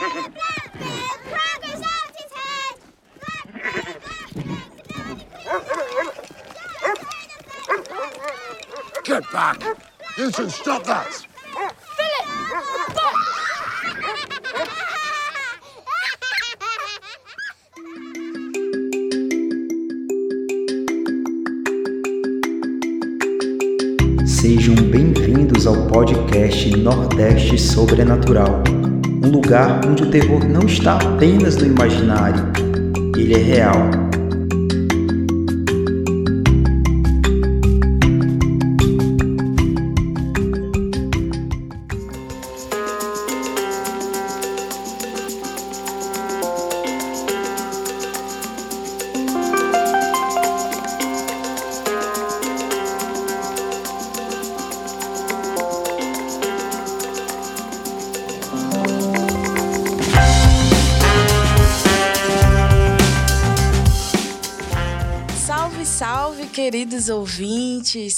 Get back! You should stop that! Sejam bem-vindos ao podcast Nordeste Sobrenatural, um lugar onde o terror não está apenas no imaginário, ele é real.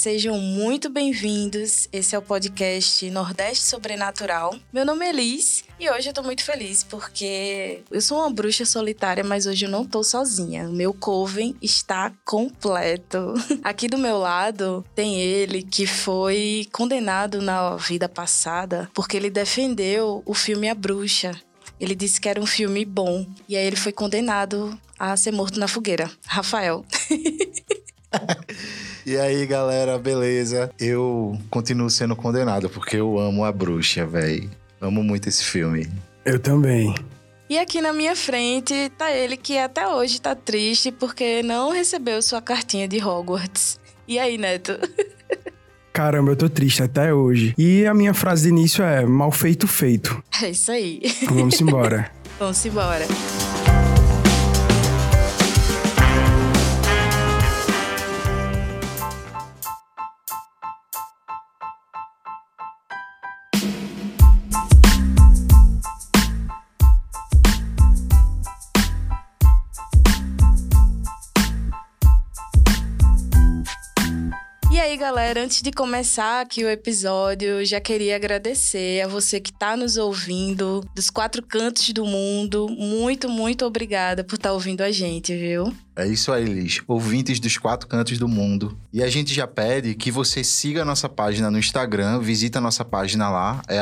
Sejam muito bem-vindos. Esse é o podcast Nordeste Sobrenatural. Meu nome é Liz e hoje eu tô muito feliz porque eu sou uma bruxa solitária, mas hoje eu não tô sozinha. Meu coven está completo. Aqui do meu lado tem ele que foi condenado na vida passada porque ele defendeu o filme A Bruxa. Ele disse que era um filme bom. E aí ele foi condenado a ser morto na fogueira. Rafael. E aí, galera, beleza? Eu continuo sendo condenado porque eu amo a bruxa, velho. Amo muito esse filme. Eu também. E aqui na minha frente tá ele que até hoje tá triste porque não recebeu sua cartinha de Hogwarts. E aí, Neto? Caramba, eu tô triste até hoje. E a minha frase de início é: mal feito, feito. É isso aí. Vamos embora. Vamos embora. galera. Antes de começar aqui o episódio, já queria agradecer a você que está nos ouvindo dos quatro cantos do mundo. Muito, muito obrigada por estar ouvindo a gente, viu? É isso aí, Liz. Ouvintes dos quatro cantos do mundo. E a gente já pede que você siga a nossa página no Instagram, visita a nossa página lá, é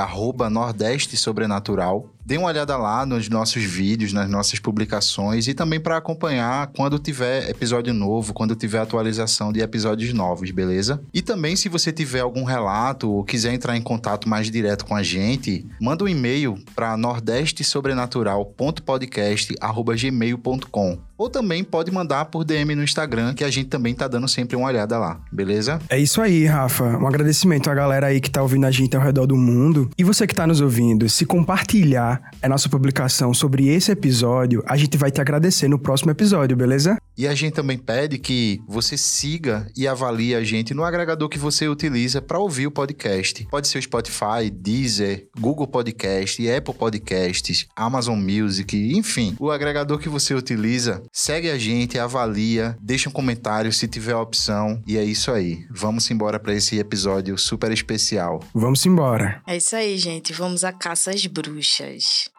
Nordeste Sobrenatural. Dê uma olhada lá nos nossos vídeos, nas nossas publicações e também para acompanhar quando tiver episódio novo, quando tiver atualização de episódios novos, beleza? E também se você tiver algum relato ou quiser entrar em contato mais direto com a gente, manda um e-mail para nordestesobrenatural.podcast@gmail.com. Ou também pode mandar por DM no Instagram, que a gente também tá dando sempre uma olhada lá, beleza? É isso aí, Rafa. Um agradecimento à galera aí que tá ouvindo a gente ao redor do mundo. E você que tá nos ouvindo, se compartilhar a nossa publicação sobre esse episódio, a gente vai te agradecer no próximo episódio, beleza? E a gente também pede que você siga e avalie a gente no agregador que você utiliza para ouvir o podcast. Pode ser o Spotify, Deezer, Google Podcast, Apple Podcasts, Amazon Music, enfim, o agregador que você utiliza. Segue a gente, avalia, deixa um comentário se tiver a opção. E é isso aí. Vamos embora para esse episódio super especial. Vamos embora. É isso aí, gente. Vamos à caça às bruxas.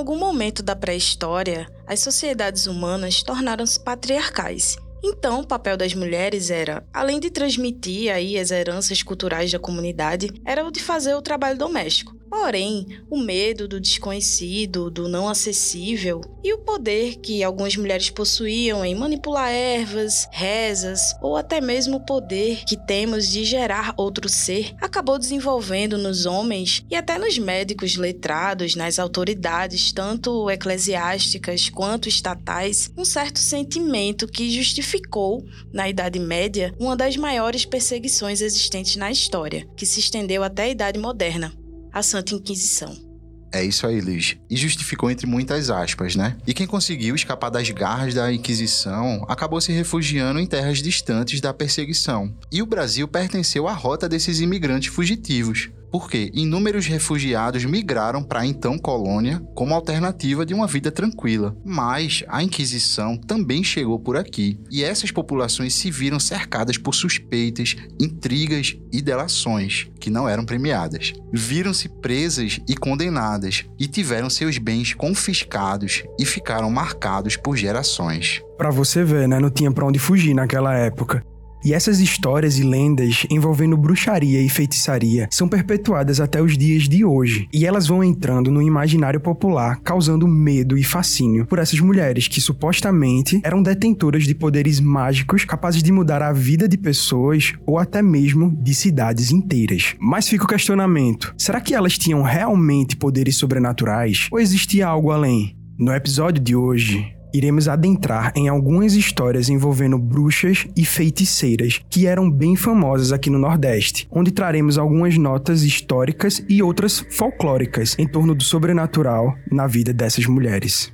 Algum momento da pré-história, as sociedades humanas tornaram-se patriarcais. Então, o papel das mulheres era, além de transmitir aí as heranças culturais da comunidade, era o de fazer o trabalho doméstico. Porém, o medo do desconhecido, do não acessível e o poder que algumas mulheres possuíam em manipular ervas, rezas ou até mesmo o poder que temos de gerar outro ser acabou desenvolvendo nos homens e até nos médicos letrados, nas autoridades, tanto eclesiásticas quanto estatais, um certo sentimento que justificou, na Idade Média, uma das maiores perseguições existentes na história, que se estendeu até a Idade Moderna a Santa Inquisição. É isso aí, Liz. E justificou entre muitas aspas, né? E quem conseguiu escapar das garras da Inquisição acabou se refugiando em terras distantes da perseguição. E o Brasil pertenceu à rota desses imigrantes fugitivos porque inúmeros refugiados migraram para a então colônia como alternativa de uma vida tranquila. Mas a Inquisição também chegou por aqui, e essas populações se viram cercadas por suspeitas, intrigas e delações, que não eram premiadas. Viram-se presas e condenadas, e tiveram seus bens confiscados e ficaram marcados por gerações. Para você ver, né? Não tinha para onde fugir naquela época. E essas histórias e lendas envolvendo bruxaria e feitiçaria são perpetuadas até os dias de hoje, e elas vão entrando no imaginário popular, causando medo e fascínio por essas mulheres que supostamente eram detentoras de poderes mágicos capazes de mudar a vida de pessoas ou até mesmo de cidades inteiras. Mas fica o questionamento: será que elas tinham realmente poderes sobrenaturais ou existia algo além? No episódio de hoje, iremos adentrar em algumas histórias envolvendo bruxas e feiticeiras que eram bem famosas aqui no Nordeste, onde traremos algumas notas históricas e outras folclóricas em torno do sobrenatural na vida dessas mulheres.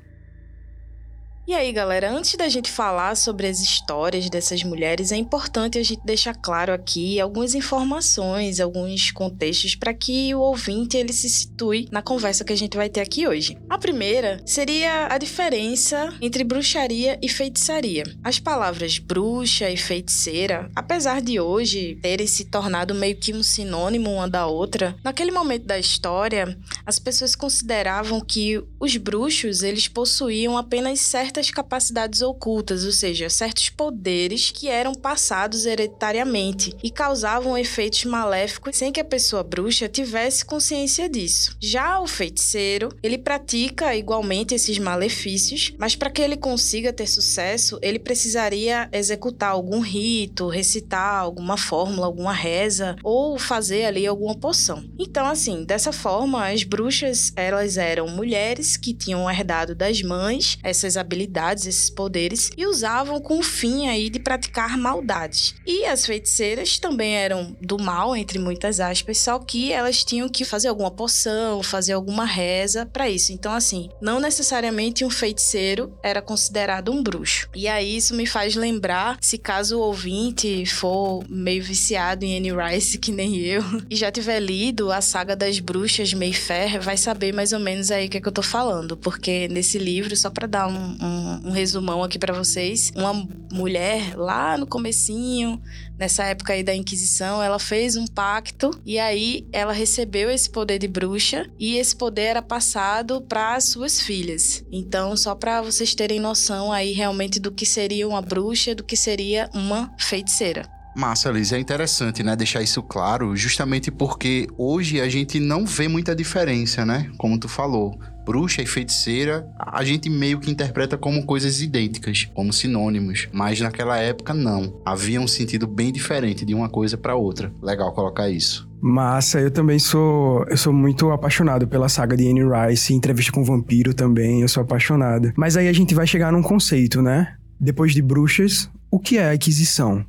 E aí, galera, antes da gente falar sobre as histórias dessas mulheres, é importante a gente deixar claro aqui algumas informações, alguns contextos para que o ouvinte ele se situe na conversa que a gente vai ter aqui hoje. A primeira seria a diferença entre bruxaria e feitiçaria. As palavras bruxa e feiticeira, apesar de hoje terem se tornado meio que um sinônimo uma da outra, naquele momento da história, as pessoas consideravam que os bruxos eles possuíam apenas certas certas capacidades ocultas, ou seja, certos poderes que eram passados hereditariamente e causavam efeitos maléficos sem que a pessoa bruxa tivesse consciência disso. Já o feiticeiro, ele pratica igualmente esses malefícios, mas para que ele consiga ter sucesso, ele precisaria executar algum rito, recitar alguma fórmula, alguma reza ou fazer ali alguma poção. Então, assim, dessa forma, as bruxas, elas eram mulheres que tinham herdado das mães essas habilidades habilidades, esses poderes, e usavam com o fim aí de praticar maldades. E as feiticeiras também eram do mal, entre muitas aspas, só que elas tinham que fazer alguma poção, fazer alguma reza para isso. Então, assim, não necessariamente um feiticeiro era considerado um bruxo. E aí isso me faz lembrar, se caso o ouvinte for meio viciado em Anne Rice, que nem eu, e já tiver lido a saga das bruxas Mayfair, vai saber mais ou menos aí o que, é que eu tô falando, porque nesse livro, só para dar um, um um, resumão aqui para vocês. Uma mulher lá no comecinho, nessa época aí da Inquisição, ela fez um pacto e aí ela recebeu esse poder de bruxa e esse poder era passado para as suas filhas. Então, só para vocês terem noção aí realmente do que seria uma bruxa, do que seria uma feiticeira. Massa, Liz, é interessante, né, deixar isso claro, justamente porque hoje a gente não vê muita diferença, né, como tu falou bruxa e feiticeira, a gente meio que interpreta como coisas idênticas, como sinônimos, mas naquela época não. Havia um sentido bem diferente de uma coisa para outra. Legal colocar isso. Massa, eu também sou, eu sou muito apaixonado pela saga de Anne Rice, entrevista com o vampiro também, eu sou apaixonado. Mas aí a gente vai chegar num conceito, né? Depois de bruxas, o que é aquisição?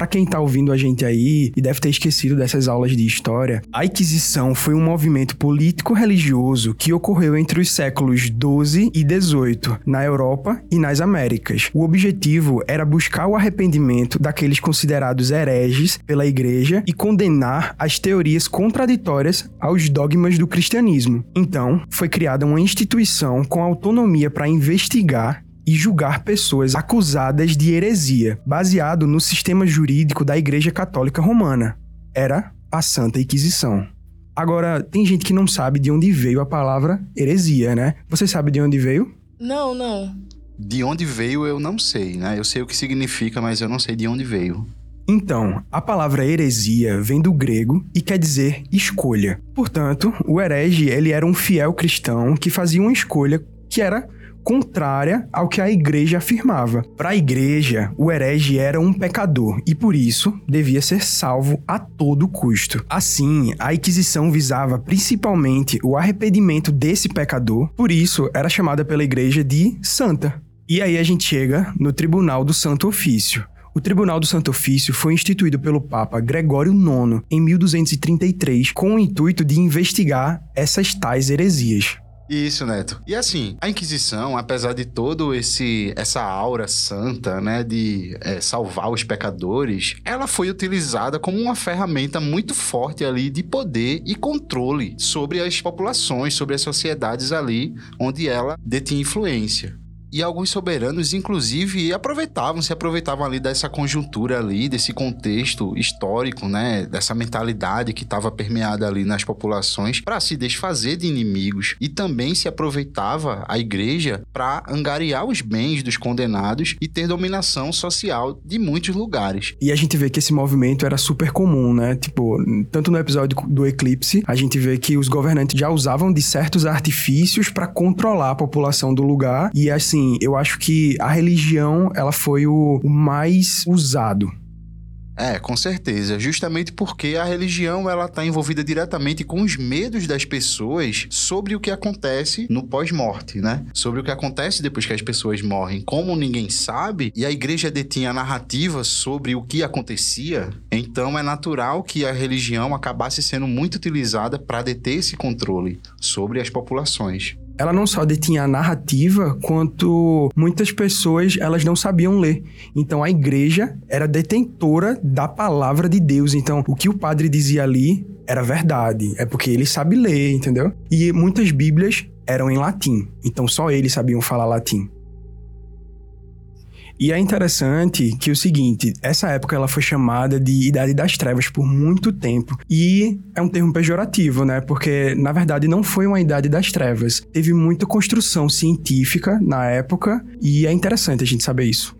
Para quem tá ouvindo a gente aí e deve ter esquecido dessas aulas de história, a Inquisição foi um movimento político-religioso que ocorreu entre os séculos 12 e 18 na Europa e nas Américas. O objetivo era buscar o arrependimento daqueles considerados hereges pela igreja e condenar as teorias contraditórias aos dogmas do cristianismo. Então, foi criada uma instituição com autonomia para investigar e julgar pessoas acusadas de heresia, baseado no sistema jurídico da Igreja Católica Romana. Era a Santa Inquisição. Agora, tem gente que não sabe de onde veio a palavra heresia, né? Você sabe de onde veio? Não, não. De onde veio eu não sei, né? Eu sei o que significa, mas eu não sei de onde veio. Então, a palavra heresia vem do grego e quer dizer escolha. Portanto, o herege ele era um fiel cristão que fazia uma escolha que era contrária ao que a igreja afirmava. Para a igreja, o herege era um pecador e por isso devia ser salvo a todo custo. Assim, a Inquisição visava principalmente o arrependimento desse pecador, por isso era chamada pela igreja de santa. E aí a gente chega no Tribunal do Santo Ofício O Tribunal do Santo Ofício foi instituído pelo Papa Gregório IX em 1233 com o intuito de investigar essas tais heresias. Isso, Neto. E assim, a Inquisição, apesar de todo esse essa aura santa, né, de é, salvar os pecadores, ela foi utilizada como uma ferramenta muito forte ali de poder e controle sobre as populações, sobre as sociedades ali onde ela detinha influência. E alguns soberanos, inclusive, aproveitavam, se aproveitavam ali dessa conjuntura ali, desse contexto histórico, né? Dessa mentalidade que estava permeada ali nas populações para se desfazer de inimigos. E também se aproveitava a igreja para angariar os bens dos condenados e ter dominação social de muitos lugares. E a gente vê que esse movimento era super comum, né? Tipo, tanto no episódio do Eclipse, a gente vê que os governantes já usavam de certos artifícios para controlar a população do lugar e assim assim, eu acho que a religião, ela foi o, o mais usado. É, com certeza. Justamente porque a religião ela está envolvida diretamente com os medos das pessoas sobre o que acontece no pós-morte, né? Sobre o que acontece depois que as pessoas morrem. Como ninguém sabe e a igreja detinha a narrativa sobre o que acontecia, então é natural que a religião acabasse sendo muito utilizada para deter esse controle sobre as populações ela não só detinha a narrativa, quanto muitas pessoas elas não sabiam ler. Então a igreja era detentora da palavra de Deus. Então o que o padre dizia ali era verdade, é porque ele sabe ler, entendeu? E muitas bíblias eram em latim, então só eles sabiam falar latim. E é interessante que o seguinte, essa época ela foi chamada de Idade das Trevas por muito tempo. E é um termo pejorativo, né? Porque na verdade não foi uma Idade das Trevas. Teve muita construção científica na época e é interessante a gente saber isso.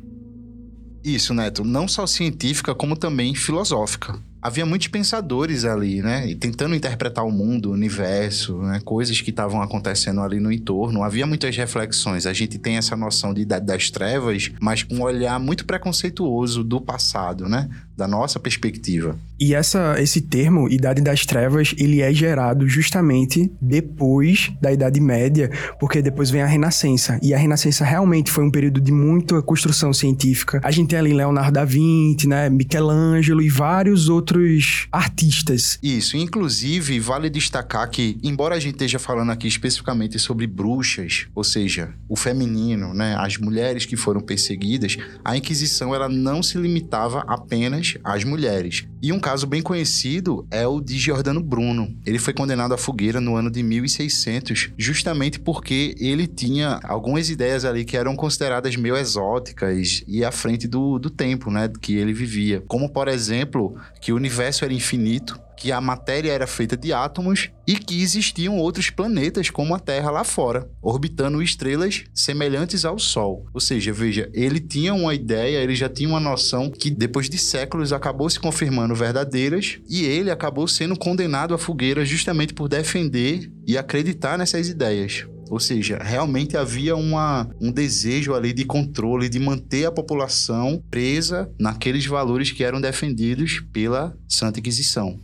Isso, Neto, não só científica como também filosófica havia muitos pensadores ali, né? E tentando interpretar o mundo, o universo, né? Coisas que estavam acontecendo ali no entorno. Havia muitas reflexões. A gente tem essa noção de Idade das Trevas, mas com um olhar muito preconceituoso do passado, né? Da nossa perspectiva. E essa, esse termo, Idade das Trevas, ele é gerado justamente depois da Idade Média, porque depois vem a Renascença. E a Renascença realmente foi um período de muita construção científica. A gente tem ali Leonardo da Vinci, né? Michelangelo e vários outros artistas. Isso, inclusive vale destacar que, embora a gente esteja falando aqui especificamente sobre bruxas, ou seja, o feminino, né, as mulheres que foram perseguidas, a Inquisição ela não se limitava apenas às mulheres. E um caso bem conhecido é o de Giordano Bruno. Ele foi condenado à fogueira no ano de 1600, justamente porque ele tinha algumas ideias ali que eram consideradas meio exóticas e à frente do, do tempo, né, que ele vivia. Como, por exemplo, que o universo era infinito, que a matéria era feita de átomos e que existiam outros planetas como a Terra lá fora, orbitando estrelas semelhantes ao Sol. Ou seja, veja, ele tinha uma ideia, ele já tinha uma noção que depois de séculos acabou se confirmando verdadeiras e ele acabou sendo condenado à fogueira justamente por defender e acreditar nessas ideias. Ou seja, realmente havia uma, um desejo ali de controle, de manter a população presa naqueles valores que eram defendidos pela Santa Inquisição.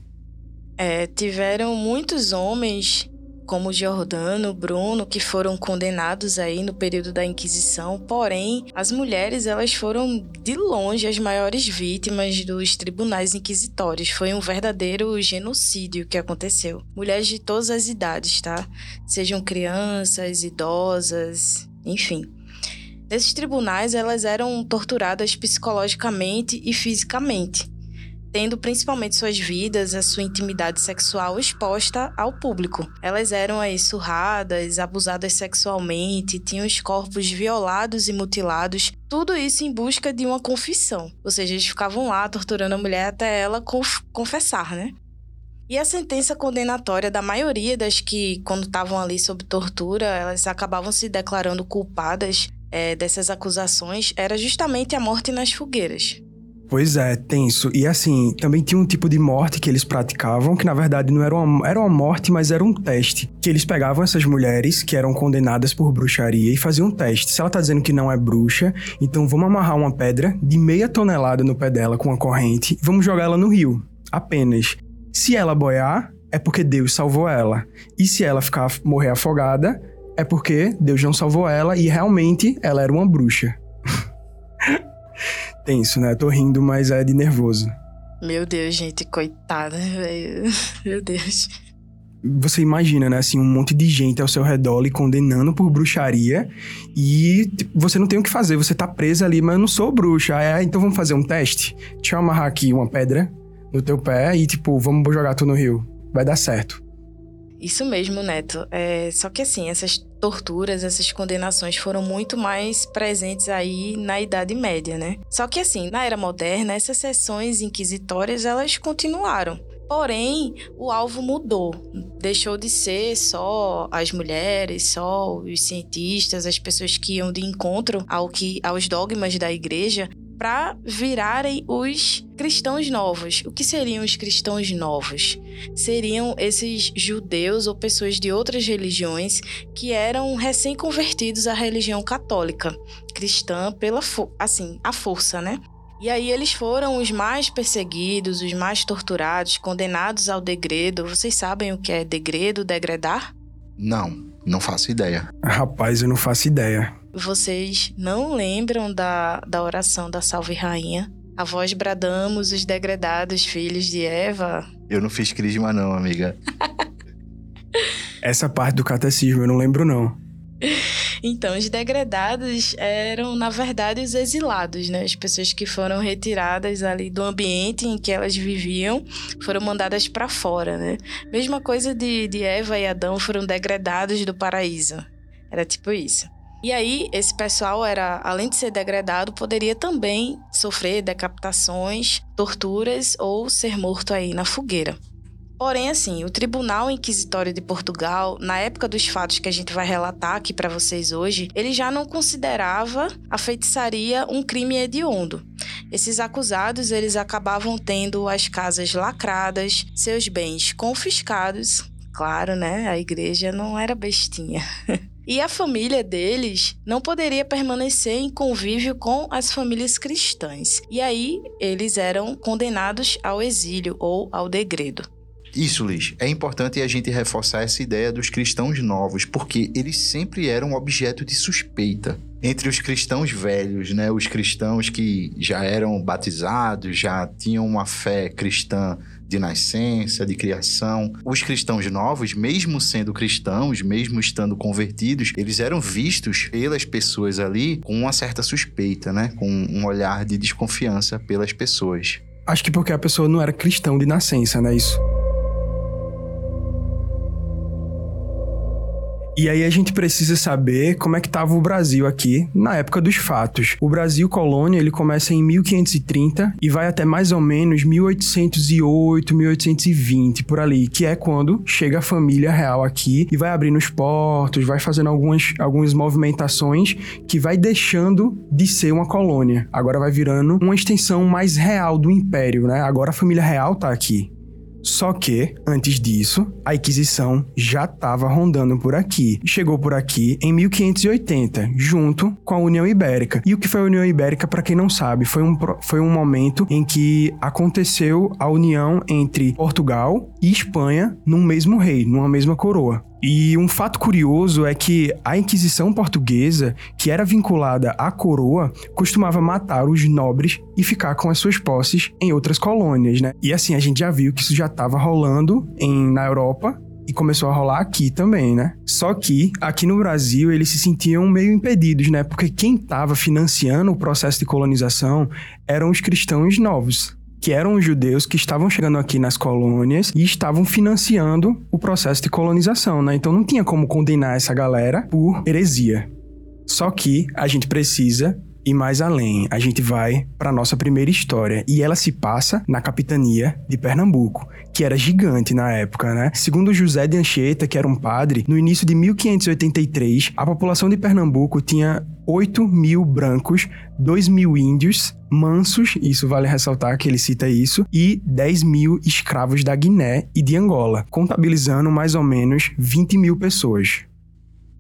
É, tiveram muitos homens como Giordano, Bruno, que foram condenados aí no período da Inquisição. Porém, as mulheres elas foram de longe as maiores vítimas dos tribunais inquisitórios. Foi um verdadeiro genocídio que aconteceu. Mulheres de todas as idades, tá? Sejam crianças, idosas, enfim. Nesses tribunais, elas eram torturadas psicologicamente e fisicamente tendo principalmente suas vidas, a sua intimidade sexual exposta ao público. Elas eram aí surradas, abusadas sexualmente, tinham os corpos violados e mutilados, tudo isso em busca de uma confissão. Ou seja, eles ficavam lá torturando a mulher até ela conf confessar, né? E a sentença condenatória da maioria das que, quando estavam ali sob tortura, elas acabavam se declarando culpadas é, dessas acusações, era justamente a morte nas fogueiras. Pois é, tenso. E assim, também tinha um tipo de morte que eles praticavam, que na verdade não era uma, era uma morte, mas era um teste. Que eles pegavam essas mulheres que eram condenadas por bruxaria e faziam um teste. Se ela tá dizendo que não é bruxa, então vamos amarrar uma pedra de meia tonelada no pé dela com uma corrente e vamos jogar ela no rio. Apenas. Se ela boiar, é porque Deus salvou ela. E se ela ficar morrer afogada, é porque Deus não salvou ela e realmente ela era uma bruxa. tenso, né? Tô rindo, mas é de nervoso. Meu Deus, gente, coitada, velho. Meu Deus. Você imagina, né, assim, um monte de gente ao seu redor lhe condenando por bruxaria e tipo, você não tem o que fazer, você tá presa ali, mas eu não sou bruxa. É, então vamos fazer um teste? Deixa eu amarrar aqui uma pedra no teu pé e, tipo, vamos jogar tu no rio. Vai dar certo. Isso mesmo, Neto. É, só que assim, essas torturas, essas condenações foram muito mais presentes aí na Idade Média, né? Só que assim, na Era Moderna, essas sessões inquisitórias, elas continuaram. Porém, o alvo mudou. Deixou de ser só as mulheres, só os cientistas, as pessoas que iam de encontro ao que, aos dogmas da igreja, para virarem os cristãos novos. O que seriam os cristãos novos? Seriam esses judeus ou pessoas de outras religiões que eram recém-convertidos à religião católica, cristã pela assim, a força, né? E aí eles foram os mais perseguidos, os mais torturados, condenados ao degredo. Vocês sabem o que é degredo, degredar? Não, não faço ideia. Rapaz, eu não faço ideia. Vocês não lembram da, da oração da Salve Rainha? A voz bradamos os degredados filhos de Eva. Eu não fiz crisma não, amiga. Essa parte do catecismo eu não lembro não. Então, os degredados eram, na verdade, os exilados, né? As pessoas que foram retiradas ali do ambiente em que elas viviam, foram mandadas para fora, né? Mesma coisa de, de Eva e Adão foram degredados do paraíso. Era tipo isso. E aí, esse pessoal era, além de ser degradado, poderia também sofrer decapitações, torturas ou ser morto aí na fogueira. Porém, assim, o Tribunal Inquisitório de Portugal, na época dos fatos que a gente vai relatar aqui para vocês hoje, ele já não considerava a feitiçaria um crime hediondo. Esses acusados, eles acabavam tendo as casas lacradas, seus bens confiscados. Claro, né? A igreja não era bestinha. E a família deles não poderia permanecer em convívio com as famílias cristãs. E aí eles eram condenados ao exílio ou ao degredo. Isso, Liz. É importante a gente reforçar essa ideia dos cristãos novos, porque eles sempre eram objeto de suspeita. Entre os cristãos velhos, né, os cristãos que já eram batizados, já tinham uma fé cristã de nascença, de criação. Os cristãos novos, mesmo sendo cristãos, mesmo estando convertidos, eles eram vistos pelas pessoas ali com uma certa suspeita, né? Com um olhar de desconfiança pelas pessoas. Acho que porque a pessoa não era cristão de nascença, né? Isso. E aí a gente precisa saber como é que estava o Brasil aqui na época dos fatos. O Brasil colônia, ele começa em 1530 e vai até mais ou menos 1808, 1820 por ali, que é quando chega a família real aqui e vai abrindo os portos, vai fazendo algumas, algumas movimentações que vai deixando de ser uma colônia. Agora vai virando uma extensão mais real do império, né? Agora a família real tá aqui. Só que, antes disso, a Inquisição já estava rondando por aqui. Chegou por aqui em 1580, junto com a União Ibérica. E o que foi a União Ibérica, para quem não sabe, foi um, foi um momento em que aconteceu a união entre Portugal e Espanha num mesmo rei, numa mesma coroa. E um fato curioso é que a Inquisição portuguesa, que era vinculada à coroa, costumava matar os nobres e ficar com as suas posses em outras colônias, né? E assim, a gente já viu que isso já estava rolando em, na Europa e começou a rolar aqui também, né? Só que aqui no Brasil eles se sentiam meio impedidos, né? Porque quem estava financiando o processo de colonização eram os cristãos novos que eram os judeus que estavam chegando aqui nas colônias e estavam financiando o processo de colonização, né? Então não tinha como condenar essa galera por heresia. Só que a gente precisa ir mais além. A gente vai para nossa primeira história e ela se passa na capitania de Pernambuco, que era gigante na época, né? Segundo José de Anchieta, que era um padre, no início de 1583, a população de Pernambuco tinha 8 mil brancos, 2 mil índios, mansos, isso vale ressaltar que ele cita isso, e 10 mil escravos da Guiné e de Angola, contabilizando mais ou menos 20 mil pessoas.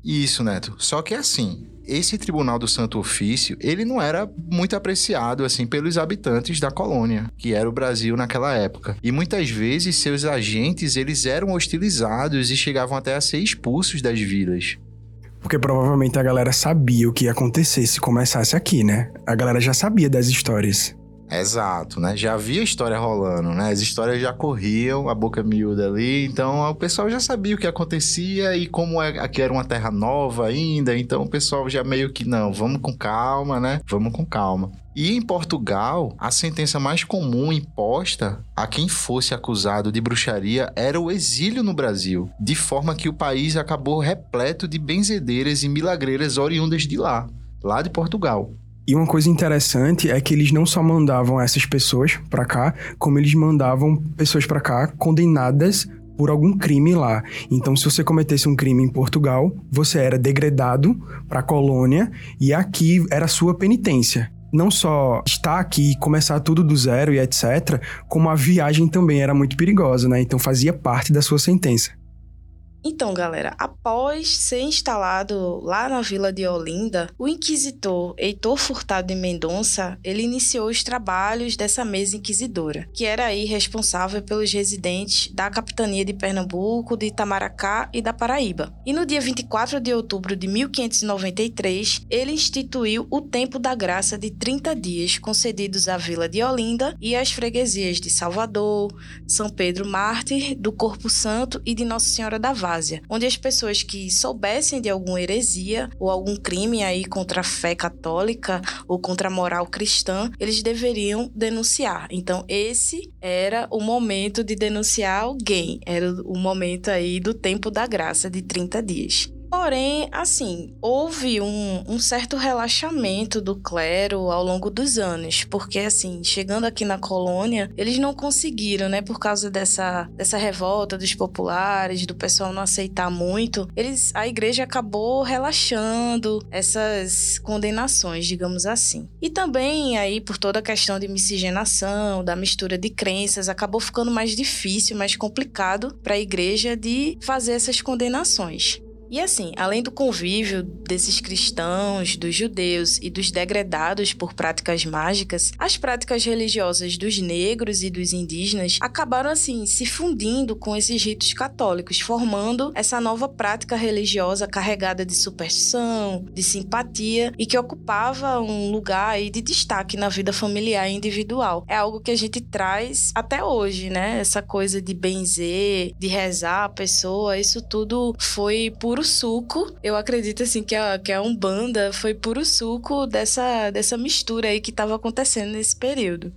Isso, Neto. Só que é assim, esse Tribunal do Santo Ofício, ele não era muito apreciado assim pelos habitantes da colônia, que era o Brasil naquela época. E muitas vezes seus agentes, eles eram hostilizados e chegavam até a ser expulsos das vilas. Porque provavelmente a galera sabia o que ia acontecer se começasse aqui, né? A galera já sabia das histórias. Exato, né? Já havia história rolando, né? As histórias já corriam, a boca miúda ali, então o pessoal já sabia o que acontecia e como é, aqui era uma terra nova ainda, então o pessoal já meio que, não, vamos com calma, né? Vamos com calma. E em Portugal, a sentença mais comum imposta a quem fosse acusado de bruxaria era o exílio no Brasil, de forma que o país acabou repleto de benzedeiras e milagreiras oriundas de lá, lá de Portugal. E uma coisa interessante é que eles não só mandavam essas pessoas para cá, como eles mandavam pessoas para cá condenadas por algum crime lá. Então, se você cometesse um crime em Portugal, você era degradado para a colônia e aqui era a sua penitência. Não só estar aqui e começar tudo do zero e etc., como a viagem também era muito perigosa, né? Então fazia parte da sua sentença. Então, galera, após ser instalado lá na vila de Olinda, o inquisitor Heitor Furtado de Mendonça, ele iniciou os trabalhos dessa mesa inquisidora, que era aí responsável pelos residentes da capitania de Pernambuco, de Itamaracá e da Paraíba. E no dia 24 de outubro de 1593, ele instituiu o tempo da graça de 30 dias concedidos à vila de Olinda e às freguesias de Salvador, São Pedro Mártir, do Corpo Santo e de Nossa Senhora da Vaz onde as pessoas que soubessem de alguma heresia ou algum crime aí contra a fé católica ou contra a moral cristã, eles deveriam denunciar. Então, esse era o momento de denunciar alguém, era o momento aí do tempo da graça de 30 dias. Porém, assim, houve um, um, certo relaxamento do clero ao longo dos anos, porque, assim, chegando aqui na colônia, eles não conseguiram, né, por causa dessa, dessa revolta dos populares, do pessoal não aceitar muito, eles, a igreja acabou relaxando essas condenações, digamos assim. E também, aí, por toda a questão de miscigenação, da mistura de crenças, acabou ficando mais difícil, mais complicado para a igreja de fazer essas condenações. E assim, além do convívio desses cristãos, dos judeus e dos degradados por práticas mágicas, as práticas religiosas dos negros e dos indígenas acabaram assim se fundindo com esses ritos católicos, formando essa nova prática religiosa carregada de superstição, de simpatia e que ocupava um lugar de destaque na vida familiar e individual. É algo que a gente traz até hoje, né? Essa coisa de benzer, de rezar a pessoa, isso tudo foi puro suco. Eu acredito assim que a, que a Umbanda foi puro suco dessa, dessa mistura aí que estava acontecendo nesse período.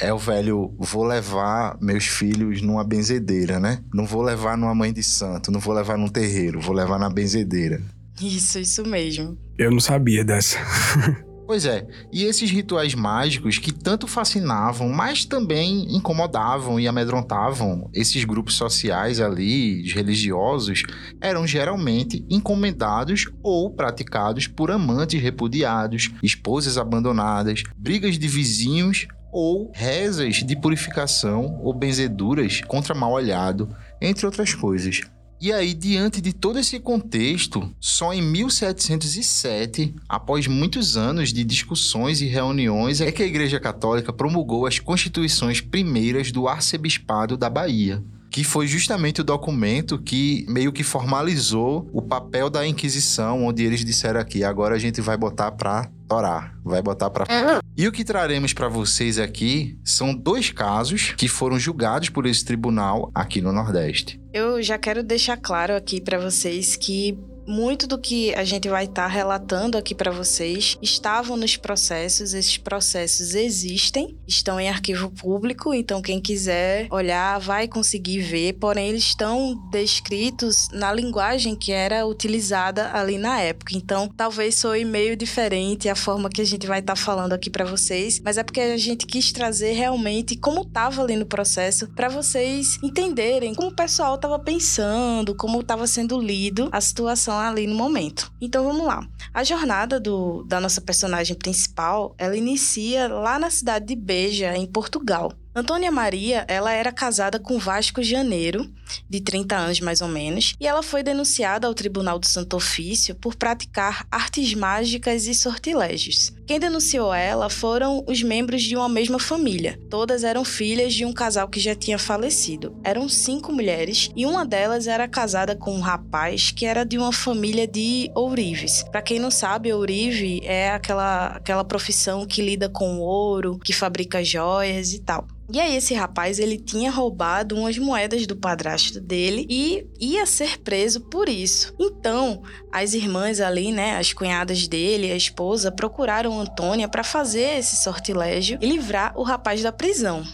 É o velho, vou levar meus filhos numa benzedeira, né? Não vou levar numa mãe de santo, não vou levar num terreiro, vou levar na benzedeira. Isso, isso mesmo. Eu não sabia dessa. Pois é, e esses rituais mágicos que tanto fascinavam, mas também incomodavam e amedrontavam esses grupos sociais ali, religiosos, eram geralmente encomendados ou praticados por amantes repudiados, esposas abandonadas, brigas de vizinhos ou rezas de purificação ou benzeduras contra mal olhado, entre outras coisas. E aí, diante de todo esse contexto, só em 1707, após muitos anos de discussões e reuniões, é que a Igreja Católica promulgou as constituições primeiras do Arcebispado da Bahia que foi justamente o documento que meio que formalizou o papel da Inquisição, onde eles disseram aqui, agora a gente vai botar para torar, vai botar para E o que traremos para vocês aqui são dois casos que foram julgados por esse tribunal aqui no Nordeste. Eu já quero deixar claro aqui para vocês que muito do que a gente vai estar tá relatando aqui para vocês estavam nos processos, esses processos existem, estão em arquivo público, então quem quiser olhar vai conseguir ver, porém eles estão descritos na linguagem que era utilizada ali na época. Então, talvez soe meio diferente a forma que a gente vai estar tá falando aqui para vocês, mas é porque a gente quis trazer realmente como estava ali no processo para vocês entenderem como o pessoal estava pensando, como estava sendo lido a situação situação ali no momento. Então vamos lá. A jornada do, da nossa personagem principal, ela inicia lá na cidade de Beja, em Portugal. Antônia Maria, ela era casada com Vasco Janeiro, de 30 anos mais ou menos, e ela foi denunciada ao Tribunal do Santo Ofício por praticar artes mágicas e sortilégios. Quem denunciou ela foram os membros de uma mesma família. Todas eram filhas de um casal que já tinha falecido. Eram cinco mulheres e uma delas era casada com um rapaz que era de uma família de ourives. Para quem não sabe, ourive é aquela, aquela profissão que lida com ouro, que fabrica joias e tal. E aí esse rapaz, ele tinha roubado umas moedas do padrasto dele e ia ser preso por isso. Então, as irmãs ali, né, as cunhadas dele, a esposa, procuraram Antônia para fazer esse sortilégio e livrar o rapaz da prisão.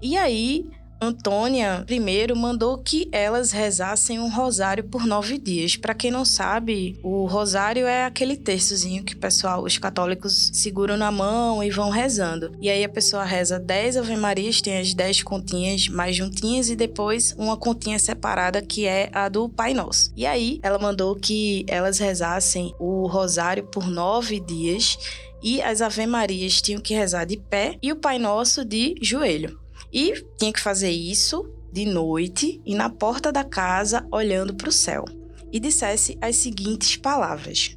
E aí, Antônia primeiro mandou que elas rezassem um rosário por nove dias. Para quem não sabe, o rosário é aquele terçozinho que o pessoal, os católicos, seguram na mão e vão rezando. E aí a pessoa reza dez Ave Marias, tem as dez continhas mais juntinhas e depois uma continha separada que é a do Pai Nosso. E aí ela mandou que elas rezassem o rosário por nove dias e as Ave Marias tinham que rezar de pé e o Pai Nosso de joelho. E tinha que fazer isso de noite e na porta da casa olhando para o céu. E dissesse as seguintes palavras: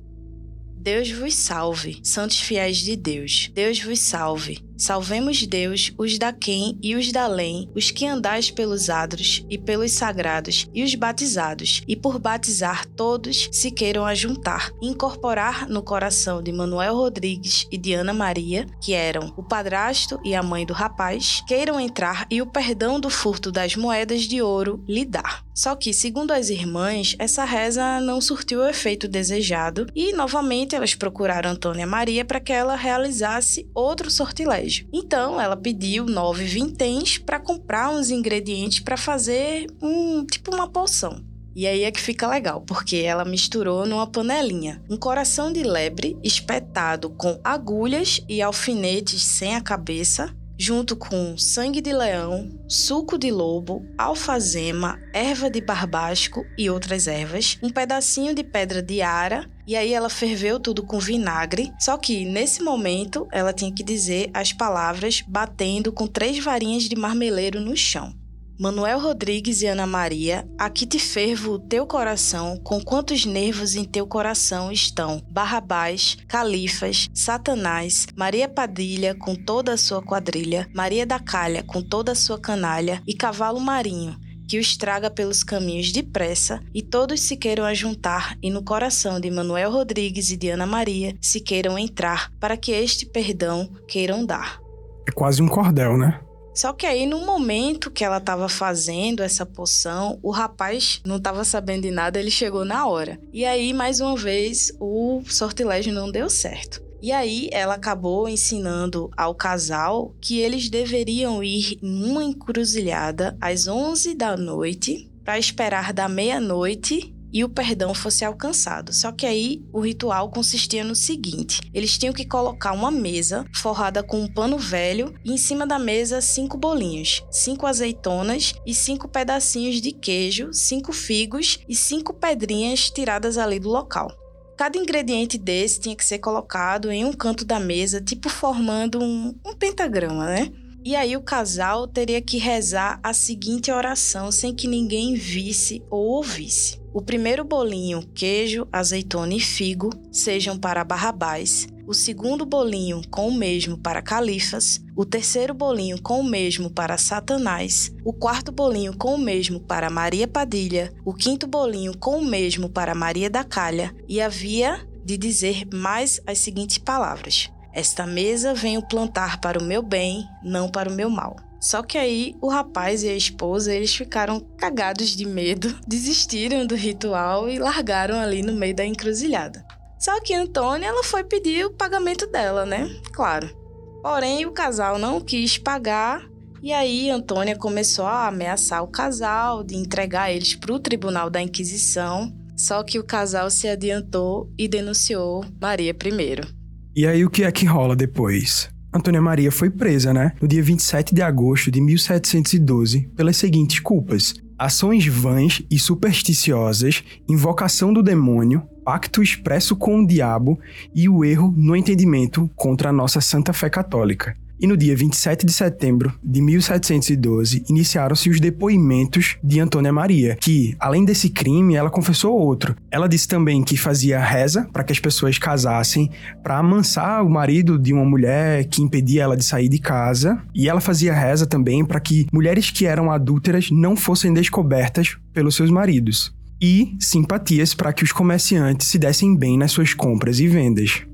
Deus vos salve, santos fiéis de Deus. Deus vos salve. Salvemos Deus, os da quem e os da além, os que andais pelos adros e pelos sagrados e os batizados, e por batizar todos se queiram ajuntar, incorporar no coração de Manuel Rodrigues e de Ana Maria, que eram o padrasto e a mãe do rapaz, queiram entrar e o perdão do furto das moedas de ouro lhe dar. Só que, segundo as irmãs, essa reza não surtiu o efeito desejado e, novamente, elas procuraram Antônia Maria para que ela realizasse outro sortilégio. Então, ela pediu nove vinténs para comprar uns ingredientes para fazer um tipo uma poção. E aí é que fica legal, porque ela misturou numa panelinha um coração de lebre espetado com agulhas e alfinetes sem a cabeça, junto com sangue de leão, suco de lobo, alfazema, erva de barbasco e outras ervas, um pedacinho de pedra de ara, e aí ela ferveu tudo com vinagre. Só que nesse momento ela tinha que dizer as palavras batendo com três varinhas de marmeleiro no chão. Manuel Rodrigues e Ana Maria, aqui te fervo o teu coração, com quantos nervos em teu coração estão Barrabás, Califas, Satanás, Maria Padilha com toda a sua quadrilha, Maria da Calha com toda a sua canalha e Cavalo Marinho, que os traga pelos caminhos depressa e todos se queiram ajuntar e no coração de Manuel Rodrigues e de Ana Maria se queiram entrar para que este perdão queiram dar. É quase um cordel, né? Só que aí, no momento que ela estava fazendo essa poção, o rapaz não estava sabendo de nada, ele chegou na hora. E aí, mais uma vez, o sortilégio não deu certo. E aí, ela acabou ensinando ao casal que eles deveriam ir numa encruzilhada às 11 da noite para esperar da meia-noite e o perdão fosse alcançado. Só que aí o ritual consistia no seguinte: eles tinham que colocar uma mesa forrada com um pano velho e em cima da mesa cinco bolinhos, cinco azeitonas e cinco pedacinhos de queijo, cinco figos e cinco pedrinhas tiradas ali do local. Cada ingrediente desse tinha que ser colocado em um canto da mesa, tipo formando um, um pentagrama, né? E aí o casal teria que rezar a seguinte oração sem que ninguém visse ou ouvisse. O primeiro bolinho, queijo, azeitona e figo, sejam para Barrabás. O segundo bolinho com o mesmo para Califas, o terceiro bolinho com o mesmo para Satanás, o quarto bolinho com o mesmo para Maria Padilha, o quinto bolinho com o mesmo para Maria da Calha, e havia de dizer mais as seguintes palavras: esta mesa venho plantar para o meu bem, não para o meu mal. Só que aí o rapaz e a esposa, eles ficaram cagados de medo, desistiram do ritual e largaram ali no meio da encruzilhada. Só que Antônia, ela foi pedir o pagamento dela, né? Claro. Porém, o casal não quis pagar e aí Antônia começou a ameaçar o casal de entregar eles para o Tribunal da Inquisição. Só que o casal se adiantou e denunciou Maria primeiro. E aí o que é que rola depois? Antônia Maria foi presa, né? No dia 27 de agosto de 1712, pelas seguintes culpas: ações vãs e supersticiosas, invocação do demônio, pacto expresso com o diabo e o erro no entendimento contra a nossa santa fé católica. E no dia 27 de setembro de 1712, iniciaram-se os depoimentos de Antônia Maria, que, além desse crime, ela confessou outro. Ela disse também que fazia reza para que as pessoas casassem, para amansar o marido de uma mulher que impedia ela de sair de casa, e ela fazia reza também para que mulheres que eram adúlteras não fossem descobertas pelos seus maridos. E simpatias para que os comerciantes se dessem bem nas suas compras e vendas.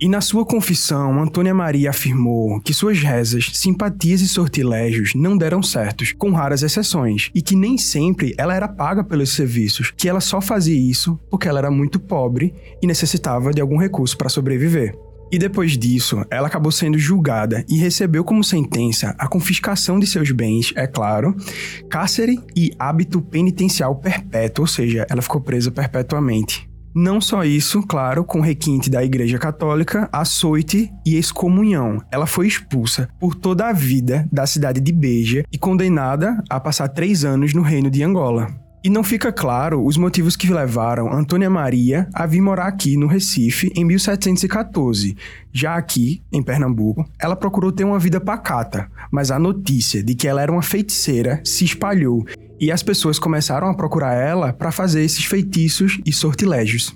E na sua confissão, Antônia Maria afirmou que suas rezas, simpatias e sortilégios não deram certos, com raras exceções, e que nem sempre ela era paga pelos serviços, que ela só fazia isso porque ela era muito pobre e necessitava de algum recurso para sobreviver. E depois disso, ela acabou sendo julgada e recebeu como sentença a confiscação de seus bens, é claro, cárcere e hábito penitencial perpétuo, ou seja, ela ficou presa perpetuamente. Não só isso, claro, com requinte da Igreja Católica, açoite e excomunhão. Ela foi expulsa por toda a vida da cidade de Beja e condenada a passar três anos no reino de Angola. E não fica claro os motivos que levaram Antônia Maria a vir morar aqui no Recife em 1714. Já aqui, em Pernambuco, ela procurou ter uma vida pacata, mas a notícia de que ela era uma feiticeira se espalhou e as pessoas começaram a procurar ela para fazer esses feitiços e sortilégios.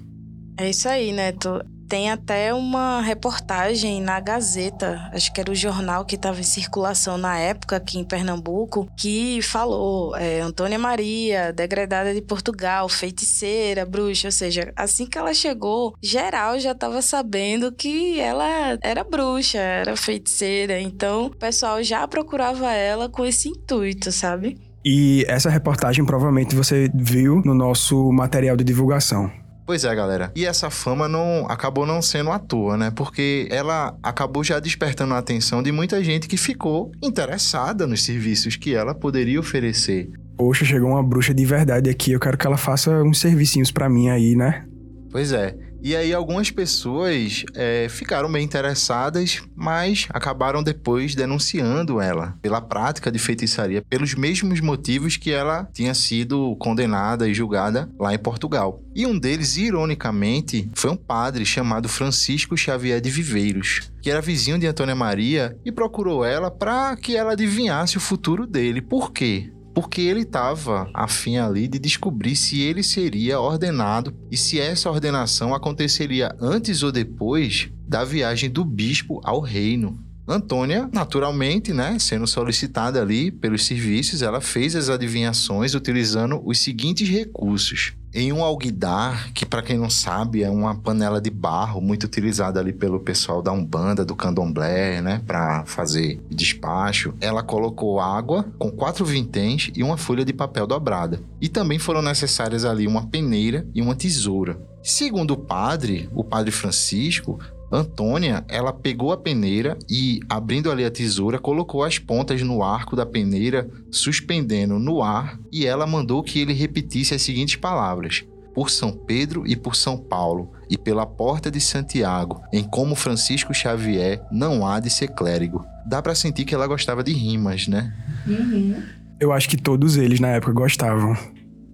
É isso aí, Neto. Tem até uma reportagem na Gazeta, acho que era o jornal que estava em circulação na época aqui em Pernambuco, que falou é, Antônia Maria, degradada de Portugal, feiticeira, bruxa, ou seja, assim que ela chegou, geral já estava sabendo que ela era bruxa, era feiticeira, então o pessoal já procurava ela com esse intuito, sabe? E essa reportagem provavelmente você viu no nosso material de divulgação. Pois é, galera. E essa fama não acabou não sendo à toa, né? Porque ela acabou já despertando a atenção de muita gente que ficou interessada nos serviços que ela poderia oferecer. Poxa, chegou uma bruxa de verdade aqui, eu quero que ela faça uns servicinhos para mim aí, né? Pois é. E aí algumas pessoas é, ficaram bem interessadas, mas acabaram depois denunciando ela pela prática de feitiçaria, pelos mesmos motivos que ela tinha sido condenada e julgada lá em Portugal. E um deles, ironicamente, foi um padre chamado Francisco Xavier de Viveiros, que era vizinho de Antônia Maria e procurou ela para que ela adivinhasse o futuro dele. Por quê? Porque ele estava afim ali de descobrir se ele seria ordenado e se essa ordenação aconteceria antes ou depois da viagem do bispo ao reino. Antônia, naturalmente, né, sendo solicitada ali pelos serviços, ela fez as adivinhações utilizando os seguintes recursos em um alguidar, que para quem não sabe é uma panela de barro muito utilizada ali pelo pessoal da Umbanda, do Candomblé, né, para fazer despacho. Ela colocou água com quatro vinténs e uma folha de papel dobrada. E também foram necessárias ali uma peneira e uma tesoura. Segundo o padre, o padre Francisco, Antônia, ela pegou a peneira e, abrindo ali a tesoura, colocou as pontas no arco da peneira, suspendendo no ar, e ela mandou que ele repetisse as seguintes palavras: Por São Pedro e por São Paulo, e pela porta de Santiago, em como Francisco Xavier não há de ser clérigo. Dá para sentir que ela gostava de rimas, né? Uhum. Eu acho que todos eles na época gostavam.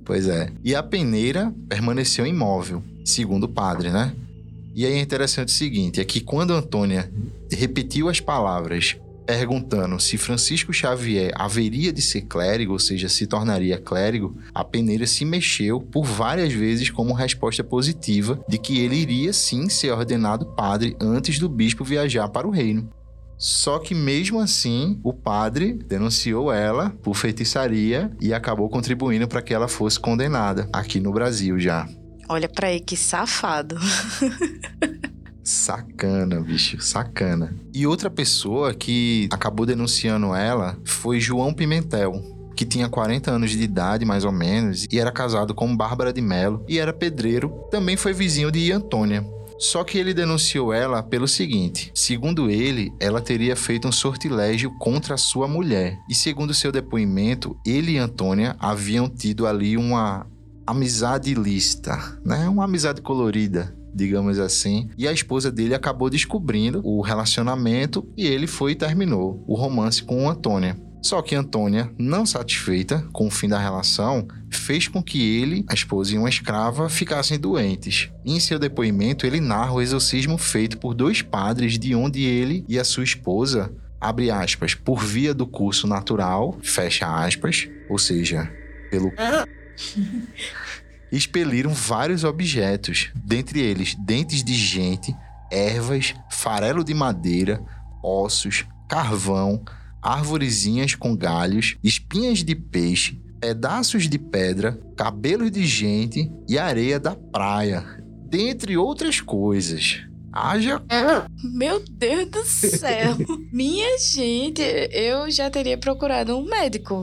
Pois é. E a peneira permaneceu imóvel, segundo o padre, né? E aí é interessante o seguinte, é que quando Antônia repetiu as palavras perguntando se Francisco Xavier haveria de ser clérigo, ou seja, se tornaria clérigo, a peneira se mexeu por várias vezes como resposta positiva de que ele iria sim ser ordenado padre antes do bispo viajar para o reino. Só que mesmo assim, o padre denunciou ela por feitiçaria e acabou contribuindo para que ela fosse condenada aqui no Brasil já. Olha pra aí que safado. Sacana, bicho, sacana. E outra pessoa que acabou denunciando ela foi João Pimentel, que tinha 40 anos de idade, mais ou menos, e era casado com Bárbara de Melo e era pedreiro, também foi vizinho de Antônia. Só que ele denunciou ela pelo seguinte: segundo ele, ela teria feito um sortilégio contra a sua mulher. E segundo seu depoimento, ele e Antônia haviam tido ali uma amizade ilícita, né? Uma amizade colorida, digamos assim. E a esposa dele acabou descobrindo o relacionamento e ele foi e terminou o romance com Antônia. Só que Antônia, não satisfeita com o fim da relação, fez com que ele, a esposa e uma escrava ficassem doentes. em seu depoimento, ele narra o exorcismo feito por dois padres de onde ele e a sua esposa, abre aspas, por via do curso natural, fecha aspas, ou seja, pelo expeliram vários objetos, dentre eles dentes de gente, ervas, farelo de madeira, ossos, carvão, árvorezinhas com galhos, espinhas de peixe, pedaços de pedra, cabelos de gente e areia da praia, dentre outras coisas. Haja. Meu Deus do céu. Minha gente, eu já teria procurado um médico.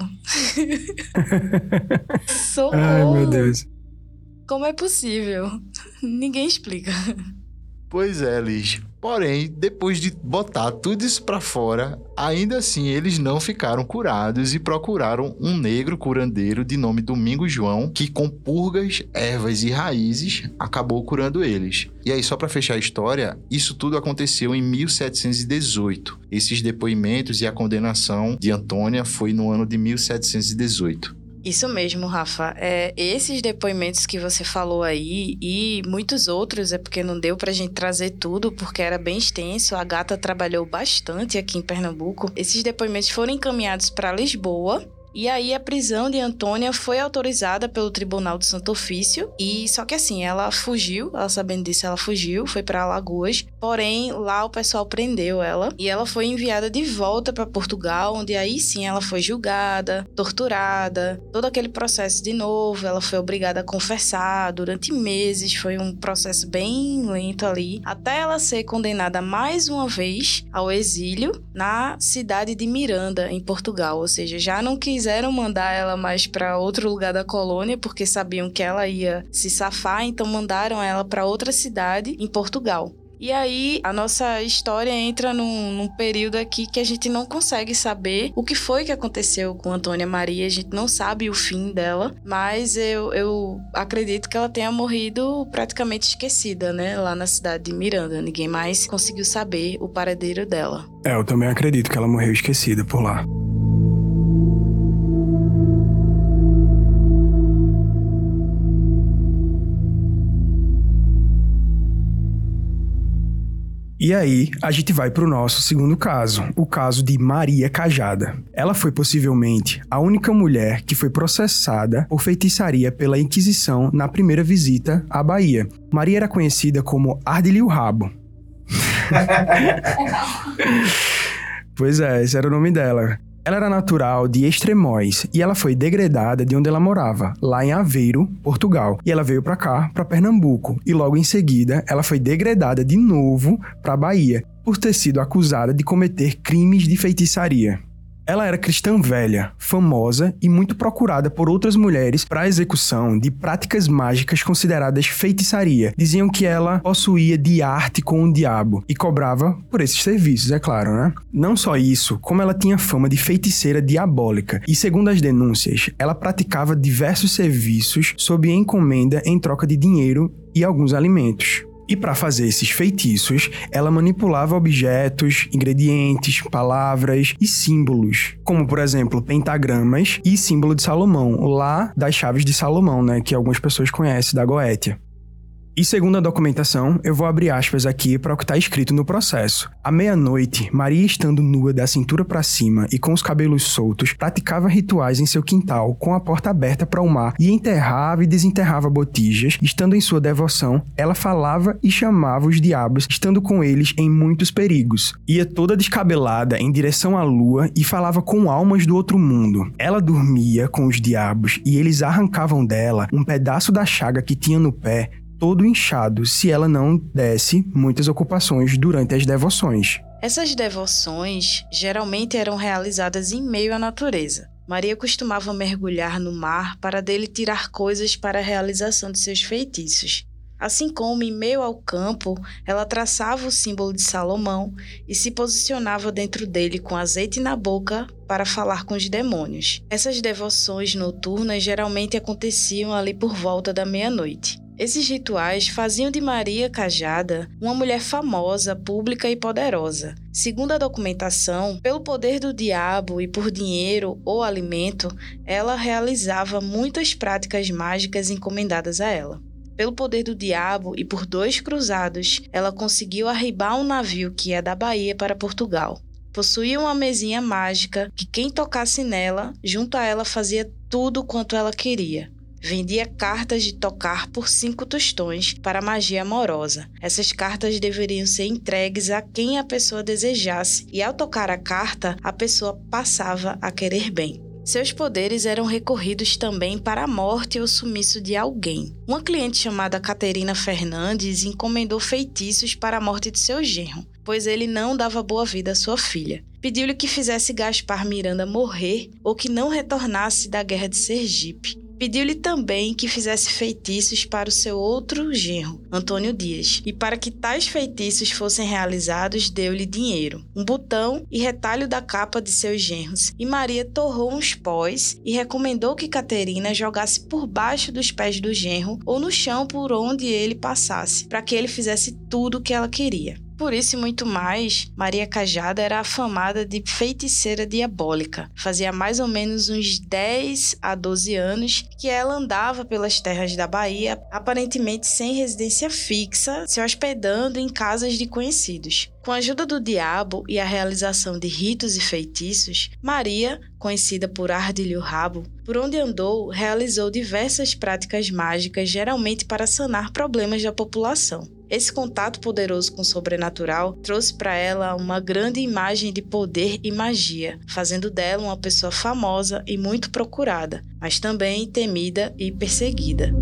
Socorro. Ai, meu Deus. Como é possível? Ninguém explica. Pois é, Liz. Porém, depois de botar tudo isso para fora, ainda assim eles não ficaram curados e procuraram um negro curandeiro de nome Domingos João, que com purgas, ervas e raízes acabou curando eles. E aí, só para fechar a história, isso tudo aconteceu em 1718. Esses depoimentos e a condenação de Antônia foi no ano de 1718. Isso mesmo, Rafa. É, esses depoimentos que você falou aí e muitos outros, é porque não deu pra gente trazer tudo, porque era bem extenso. A gata trabalhou bastante aqui em Pernambuco. Esses depoimentos foram encaminhados para Lisboa e aí a prisão de Antônia foi autorizada pelo Tribunal do Santo Ofício e só que assim, ela fugiu, ela sabendo disso, ela fugiu, foi para Alagoas. Porém, lá o pessoal prendeu ela e ela foi enviada de volta para Portugal, onde aí sim ela foi julgada, torturada, todo aquele processo de novo, ela foi obrigada a confessar durante meses, foi um processo bem lento ali, até ela ser condenada mais uma vez ao exílio na cidade de Miranda, em Portugal, ou seja, já não quis quiseram mandar ela mais para outro lugar da colônia porque sabiam que ela ia se safar, então mandaram ela para outra cidade em Portugal. E aí a nossa história entra num, num, período aqui que a gente não consegue saber o que foi que aconteceu com Antônia Maria, a gente não sabe o fim dela, mas eu, eu acredito que ela tenha morrido praticamente esquecida, né? Lá na cidade de Miranda. Ninguém mais conseguiu saber o paradeiro dela. É, eu também acredito que ela morreu esquecida por lá. E aí, a gente vai para o nosso segundo caso, o caso de Maria Cajada. Ela foi possivelmente a única mulher que foi processada por feitiçaria pela Inquisição na primeira visita à Bahia. Maria era conhecida como Ardilho Rabo. pois é, esse era o nome dela. Ela era natural de Extremóis e ela foi degradada de onde ela morava, lá em Aveiro, Portugal. E ela veio para cá, para Pernambuco, e logo em seguida ela foi degradada de novo para Bahia por ter sido acusada de cometer crimes de feitiçaria. Ela era cristã velha, famosa e muito procurada por outras mulheres para a execução de práticas mágicas consideradas feitiçaria. Diziam que ela possuía de arte com o diabo e cobrava por esses serviços, é claro, né? Não só isso, como ela tinha fama de feiticeira diabólica e, segundo as denúncias, ela praticava diversos serviços sob encomenda em troca de dinheiro e alguns alimentos. E para fazer esses feitiços, ela manipulava objetos, ingredientes, palavras e símbolos, como por exemplo pentagramas e símbolo de Salomão, lá das chaves de Salomão, né, que algumas pessoas conhecem da Goétia. E segundo a documentação, eu vou abrir aspas aqui para o que está escrito no processo. À meia-noite, Maria, estando nua da cintura para cima e com os cabelos soltos, praticava rituais em seu quintal, com a porta aberta para o mar, e enterrava e desenterrava botijas. Estando em sua devoção, ela falava e chamava os diabos, estando com eles em muitos perigos. Ia toda descabelada em direção à lua e falava com almas do outro mundo. Ela dormia com os diabos e eles arrancavam dela um pedaço da chaga que tinha no pé todo inchado se ela não desse muitas ocupações durante as devoções. Essas devoções geralmente eram realizadas em meio à natureza. Maria costumava mergulhar no mar para dele tirar coisas para a realização de seus feitiços. Assim como em meio ao campo, ela traçava o símbolo de Salomão e se posicionava dentro dele com azeite na boca para falar com os demônios. Essas devoções noturnas geralmente aconteciam ali por volta da meia-noite. Esses rituais faziam de Maria Cajada uma mulher famosa, pública e poderosa. Segundo a documentação, pelo poder do diabo e por dinheiro ou alimento, ela realizava muitas práticas mágicas encomendadas a ela. Pelo poder do diabo e por dois cruzados, ela conseguiu arribar um navio que ia da Bahia para Portugal. Possuía uma mesinha mágica que quem tocasse nela, junto a ela fazia tudo quanto ela queria. Vendia cartas de tocar por cinco tostões para magia amorosa. Essas cartas deveriam ser entregues a quem a pessoa desejasse, e ao tocar a carta, a pessoa passava a querer bem. Seus poderes eram recorridos também para a morte ou sumiço de alguém. Uma cliente chamada Caterina Fernandes encomendou feitiços para a morte de seu genro, pois ele não dava boa vida à sua filha. Pediu-lhe que fizesse Gaspar Miranda morrer ou que não retornasse da guerra de Sergipe. Pediu-lhe também que fizesse feitiços para o seu outro genro, Antônio Dias, e para que tais feitiços fossem realizados, deu-lhe dinheiro, um botão e retalho da capa de seus genros. E Maria torrou uns pós e recomendou que Caterina jogasse por baixo dos pés do genro ou no chão por onde ele passasse, para que ele fizesse tudo o que ela queria. Por isso e muito mais, Maria Cajada era afamada de feiticeira diabólica. Fazia mais ou menos uns 10 a 12 anos que ela andava pelas terras da Bahia, aparentemente sem residência fixa, se hospedando em casas de conhecidos. Com a ajuda do diabo e a realização de ritos e feitiços, Maria, conhecida por Ardilho Rabo, por onde andou, realizou diversas práticas mágicas, geralmente para sanar problemas da população. Esse contato poderoso com o sobrenatural trouxe para ela uma grande imagem de poder e magia, fazendo dela uma pessoa famosa e muito procurada, mas também temida e perseguida.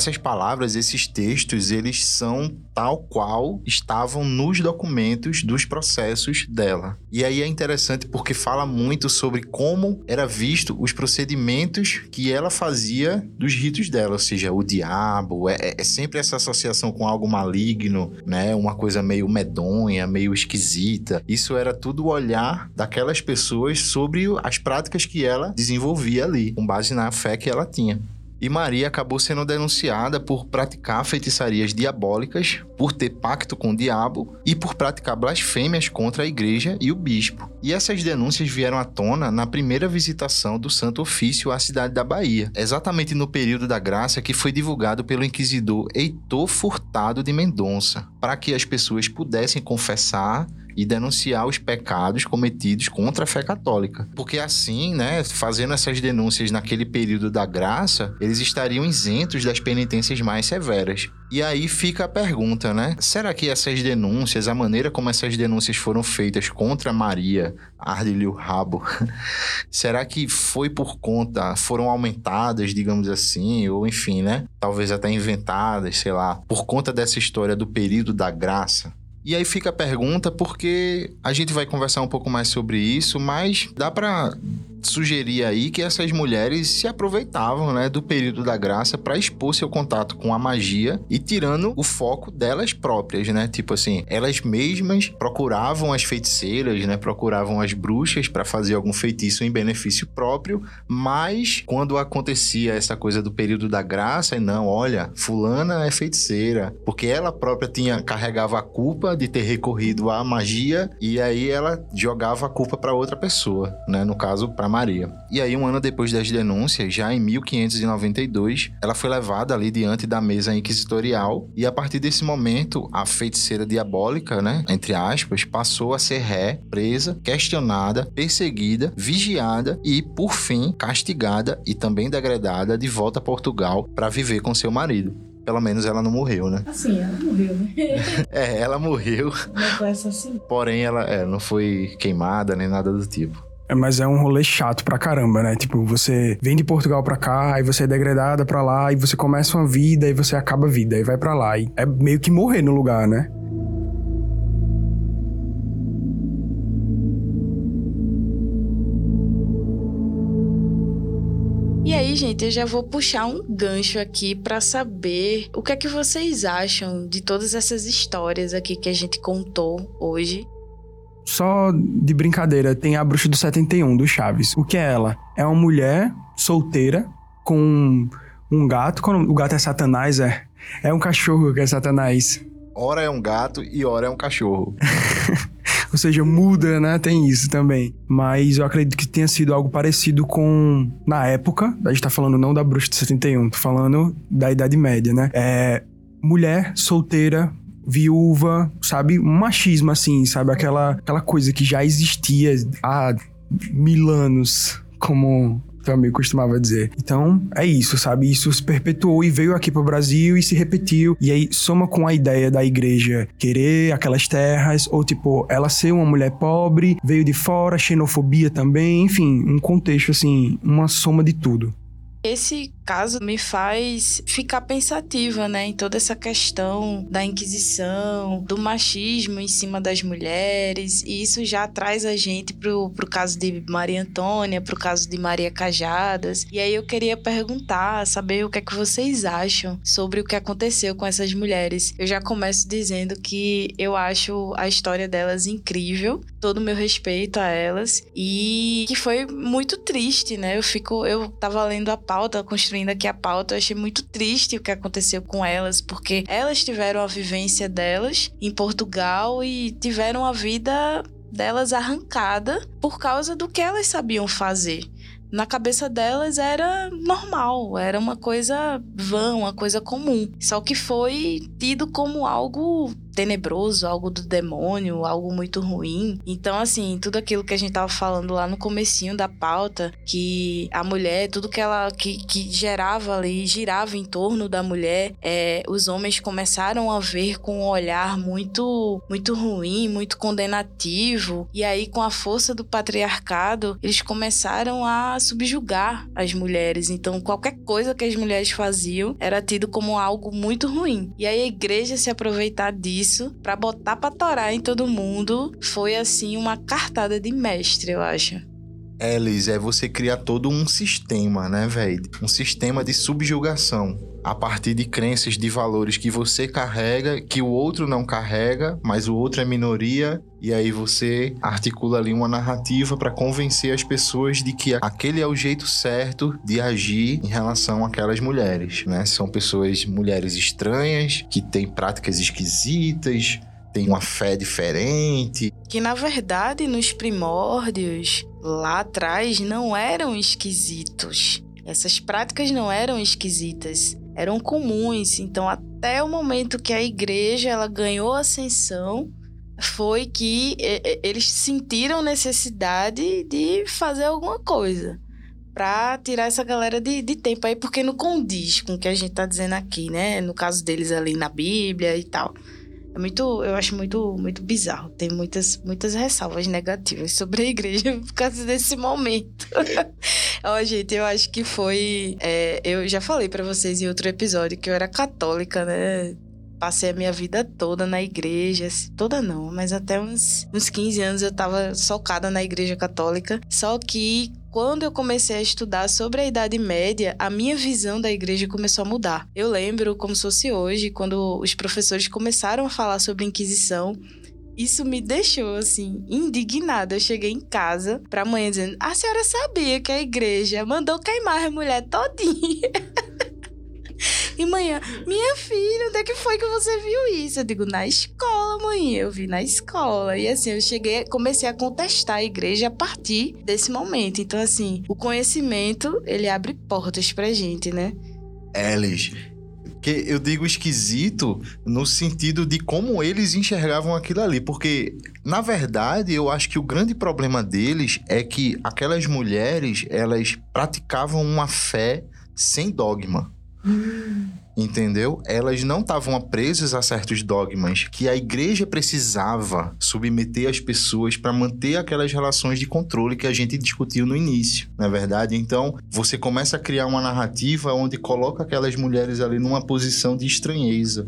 Essas palavras, esses textos, eles são tal qual estavam nos documentos dos processos dela. E aí é interessante porque fala muito sobre como era visto os procedimentos que ela fazia dos ritos dela, ou seja, o diabo, é, é sempre essa associação com algo maligno, né? Uma coisa meio medonha, meio esquisita. Isso era tudo o olhar daquelas pessoas sobre as práticas que ela desenvolvia ali, com base na fé que ela tinha. E Maria acabou sendo denunciada por praticar feitiçarias diabólicas, por ter pacto com o diabo e por praticar blasfêmias contra a igreja e o bispo. E essas denúncias vieram à tona na primeira visitação do Santo Ofício à cidade da Bahia, exatamente no período da graça que foi divulgado pelo inquisidor Heitor Furtado de Mendonça, para que as pessoas pudessem confessar e denunciar os pecados cometidos contra a fé católica. Porque assim, né, fazendo essas denúncias naquele período da graça, eles estariam isentos das penitências mais severas. E aí fica a pergunta, né? Será que essas denúncias, a maneira como essas denúncias foram feitas contra Maria, arde o rabo, será que foi por conta, foram aumentadas, digamos assim, ou enfim, né? Talvez até inventadas, sei lá, por conta dessa história do período da graça? E aí fica a pergunta, porque a gente vai conversar um pouco mais sobre isso, mas dá para sugeria aí que essas mulheres se aproveitavam, né, do período da graça para expor seu contato com a magia e tirando o foco delas próprias, né? Tipo assim, elas mesmas procuravam as feiticeiras, né, procuravam as bruxas para fazer algum feitiço em benefício próprio, mas quando acontecia essa coisa do período da graça, e não, olha, fulana é feiticeira, porque ela própria tinha carregava a culpa de ter recorrido à magia e aí ela jogava a culpa para outra pessoa, né? No caso, para Maria. E aí, um ano depois das denúncias, já em 1592, ela foi levada ali diante da mesa inquisitorial e a partir desse momento, a feiticeira diabólica, né, entre aspas, passou a ser ré, presa, questionada, perseguida, vigiada e, por fim, castigada e também degradada de volta a Portugal para viver com seu marido pelo menos ela não morreu, né? Assim, ela morreu, né? é, ela morreu. Não foi assim. Porém, ela é, não foi queimada nem nada do tipo. É, mas é um rolê chato pra caramba, né? Tipo, você vem de Portugal pra cá, aí você é degradada pra lá, e você começa uma vida, e você acaba a vida, e vai pra lá. E é meio que morrer no lugar, né? Gente, eu já vou puxar um gancho aqui para saber o que é que vocês acham de todas essas histórias aqui que a gente contou hoje. Só de brincadeira, tem a Bruxa do 71, do Chaves. O que é ela? É uma mulher solteira com um gato. O gato é Satanás, é? É um cachorro que é Satanás. Ora é um gato e ora é um cachorro. Ou seja, muda, né? Tem isso também. Mas eu acredito que tenha sido algo parecido com. Na época, a gente tá falando não da bruxa de 71, tô falando da Idade Média, né? É. Mulher solteira, viúva, sabe? Um machismo, assim, sabe? Aquela, aquela coisa que já existia há mil anos, como amigo costumava dizer. Então, é isso, sabe? Isso se perpetuou e veio aqui pro Brasil e se repetiu. E aí, soma com a ideia da igreja querer aquelas terras, ou tipo, ela ser uma mulher pobre, veio de fora, xenofobia também, enfim, um contexto assim, uma soma de tudo. Esse caso me faz ficar pensativa, né, em toda essa questão da Inquisição, do machismo em cima das mulheres, e isso já traz a gente pro, pro caso de Maria Antônia, pro caso de Maria Cajadas. E aí eu queria perguntar, saber o que é que vocês acham sobre o que aconteceu com essas mulheres. Eu já começo dizendo que eu acho a história delas incrível, todo o meu respeito a elas, e que foi muito triste, né? Eu fico, eu tava lendo a pauta, construindo aqui a pauta, eu achei muito triste o que aconteceu com elas, porque elas tiveram a vivência delas em Portugal e tiveram a vida delas arrancada por causa do que elas sabiam fazer na cabeça delas era normal, era uma coisa vã, uma coisa comum. Só que foi tido como algo tenebroso, algo do demônio, algo muito ruim. Então, assim, tudo aquilo que a gente tava falando lá no comecinho da pauta, que a mulher, tudo que ela que, que gerava ali, girava em torno da mulher, é, os homens começaram a ver com um olhar muito, muito ruim, muito condenativo. E aí, com a força do patriarcado, eles começaram a subjugar as mulheres. Então, qualquer coisa que as mulheres faziam era tido como algo muito ruim. E aí a igreja se aproveitar disso para botar para torar em todo mundo foi assim uma cartada de mestre, eu acho. É, Liz, é você criar todo um sistema, né, velho? Um sistema de subjugação a partir de crenças, de valores que você carrega, que o outro não carrega, mas o outro é minoria, e aí você articula ali uma narrativa para convencer as pessoas de que aquele é o jeito certo de agir em relação àquelas mulheres, né? São pessoas, mulheres estranhas, que têm práticas esquisitas, têm uma fé diferente. Que na verdade, nos primórdios, lá atrás, não eram esquisitos. Essas práticas não eram esquisitas, eram comuns. Então, até o momento que a igreja ela ganhou ascensão, foi que eles sentiram necessidade de fazer alguma coisa para tirar essa galera de, de tempo aí, porque não condiz com o que a gente tá dizendo aqui, né? No caso deles ali na Bíblia e tal. Muito, eu acho muito, muito bizarro. Tem muitas, muitas ressalvas negativas sobre a igreja por causa desse momento. Ó, gente, eu acho que foi. É, eu já falei para vocês em outro episódio que eu era católica, né? Passei a minha vida toda na igreja, toda não, mas até uns, uns 15 anos eu tava socada na igreja católica. Só que quando eu comecei a estudar sobre a Idade Média, a minha visão da igreja começou a mudar. Eu lembro, como se fosse hoje, quando os professores começaram a falar sobre a Inquisição, isso me deixou assim indignada. Eu cheguei em casa pra mãe dizendo: "A senhora sabia que a igreja mandou queimar a mulher todinha?" E manhã, minha filha, onde é que foi que você viu isso? Eu digo, na escola, mãe. Eu vi na escola. E assim, eu cheguei, comecei a contestar a igreja a partir desse momento. Então, assim, o conhecimento, ele abre portas pra gente, né? Eles, que eu digo esquisito no sentido de como eles enxergavam aquilo ali, porque na verdade eu acho que o grande problema deles é que aquelas mulheres elas praticavam uma fé sem dogma. Entendeu? Elas não estavam presas a certos dogmas que a igreja precisava submeter as pessoas para manter aquelas relações de controle que a gente discutiu no início, na é verdade. Então, você começa a criar uma narrativa onde coloca aquelas mulheres ali numa posição de estranheza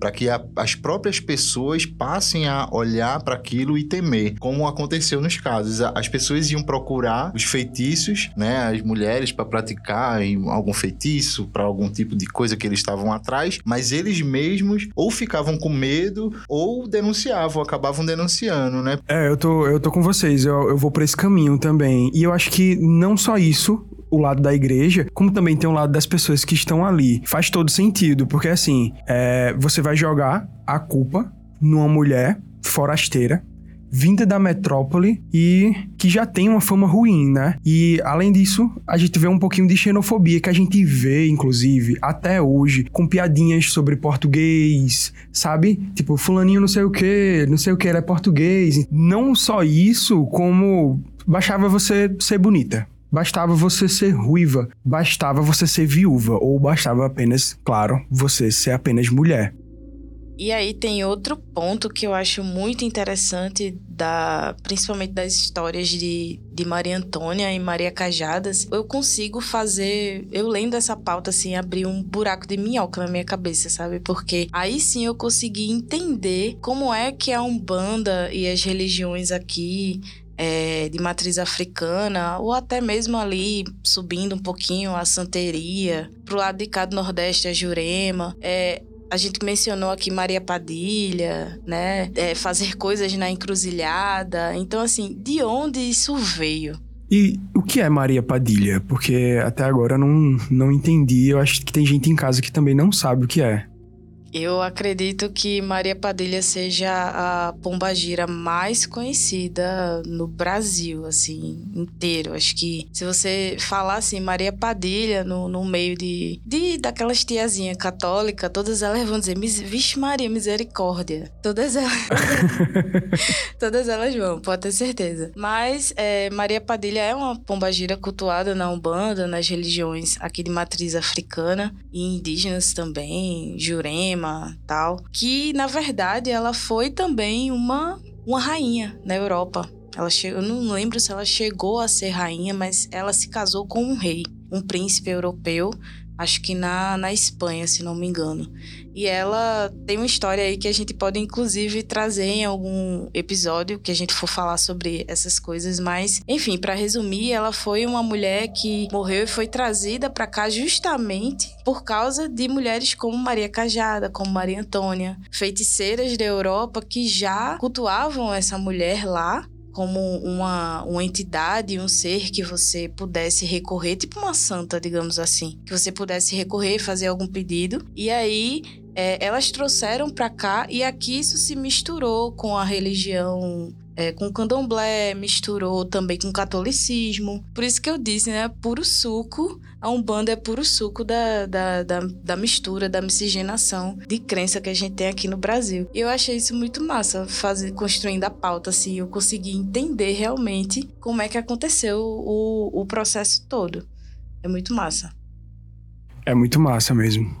para que a, as próprias pessoas passem a olhar para aquilo e temer, como aconteceu nos casos. As pessoas iam procurar os feitiços, né, as mulheres para praticar algum feitiço, para algum tipo de coisa que eles estavam atrás, mas eles mesmos ou ficavam com medo ou denunciavam, acabavam denunciando, né? É, eu tô, eu tô com vocês, eu, eu vou por esse caminho também. E eu acho que não só isso, o lado da igreja, como também tem o lado das pessoas que estão ali. Faz todo sentido, porque assim, é, você vai jogar a culpa numa mulher forasteira vinda da metrópole e que já tem uma fama ruim, né? E além disso, a gente vê um pouquinho de xenofobia que a gente vê, inclusive, até hoje, com piadinhas sobre português, sabe? Tipo, fulaninho não sei o que, não sei o que, ele é português. Não só isso, como baixava você ser bonita. Bastava você ser ruiva, bastava você ser viúva, ou bastava apenas, claro, você ser apenas mulher. E aí tem outro ponto que eu acho muito interessante, da, principalmente das histórias de, de Maria Antônia e Maria Cajadas. Eu consigo fazer, eu lendo essa pauta, assim, abrir um buraco de minhoca na minha cabeça, sabe? Porque aí sim eu consegui entender como é que a Umbanda e as religiões aqui é, de matriz africana, ou até mesmo ali subindo um pouquinho a santeria, pro lado de cá do Nordeste, a Jurema. É, a gente mencionou aqui Maria Padilha, né? É, fazer coisas na encruzilhada. Então, assim, de onde isso veio? E o que é Maria Padilha? Porque até agora eu não, não entendi. Eu acho que tem gente em casa que também não sabe o que é. Eu acredito que Maria Padilha seja a pombagira mais conhecida no Brasil, assim, inteiro. Acho que se você falar assim, Maria Padilha, no, no meio de, de daquelas tiazinhas católicas, todas elas vão dizer, Vixe Maria, misericórdia. Todas elas. todas elas vão, pode ter certeza. Mas é, Maria Padilha é uma pombagira cultuada na Umbanda, nas religiões aqui de matriz africana e indígenas também, Jurema tal, que na verdade ela foi também uma uma rainha na Europa. Ela eu não lembro se ela chegou a ser rainha, mas ela se casou com um rei, um príncipe europeu acho que na, na Espanha, se não me engano. E ela tem uma história aí que a gente pode inclusive trazer em algum episódio que a gente for falar sobre essas coisas, mas enfim, para resumir, ela foi uma mulher que morreu e foi trazida para cá justamente por causa de mulheres como Maria Cajada, como Maria Antônia, feiticeiras da Europa que já cultuavam essa mulher lá como uma, uma entidade, um ser que você pudesse recorrer, tipo uma santa, digamos assim, que você pudesse recorrer, fazer algum pedido. E aí é, elas trouxeram para cá e aqui isso se misturou com a religião é, com candomblé, misturou também com catolicismo. Por isso que eu disse, né? Puro suco. A Umbanda é puro suco da, da, da, da, mistura, da miscigenação de crença que a gente tem aqui no Brasil. E eu achei isso muito massa, fazer, construindo a pauta, assim. Eu consegui entender realmente como é que aconteceu o, o processo todo. É muito massa. É muito massa mesmo.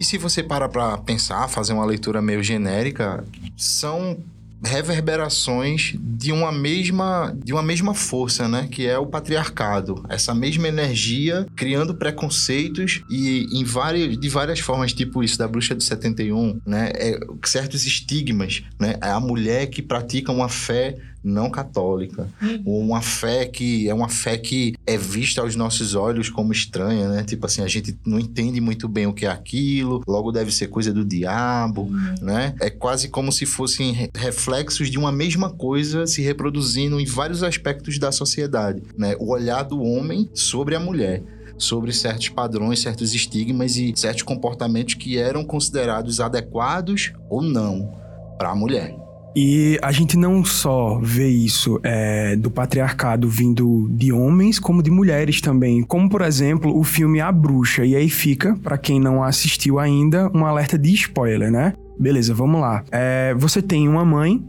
E se você para para pensar, fazer uma leitura meio genérica, são reverberações de uma mesma de uma mesma força, né, que é o patriarcado. Essa mesma energia criando preconceitos e em várias de várias formas, tipo isso da bruxa de 71, né, é, certos estigmas, né? É a mulher que pratica uma fé não católica, uhum. uma fé que é uma fé que é vista aos nossos olhos como estranha, né? Tipo assim, a gente não entende muito bem o que é aquilo, logo deve ser coisa do diabo, uhum. né? É quase como se fossem reflexos de uma mesma coisa se reproduzindo em vários aspectos da sociedade, né? O olhar do homem sobre a mulher sobre certos padrões, certos estigmas e certos comportamentos que eram considerados adequados ou não para a mulher. E a gente não só vê isso é, do patriarcado vindo de homens, como de mulheres também. Como, por exemplo, o filme A Bruxa. E aí fica, para quem não assistiu ainda, um alerta de spoiler, né? Beleza, vamos lá. É, você tem uma mãe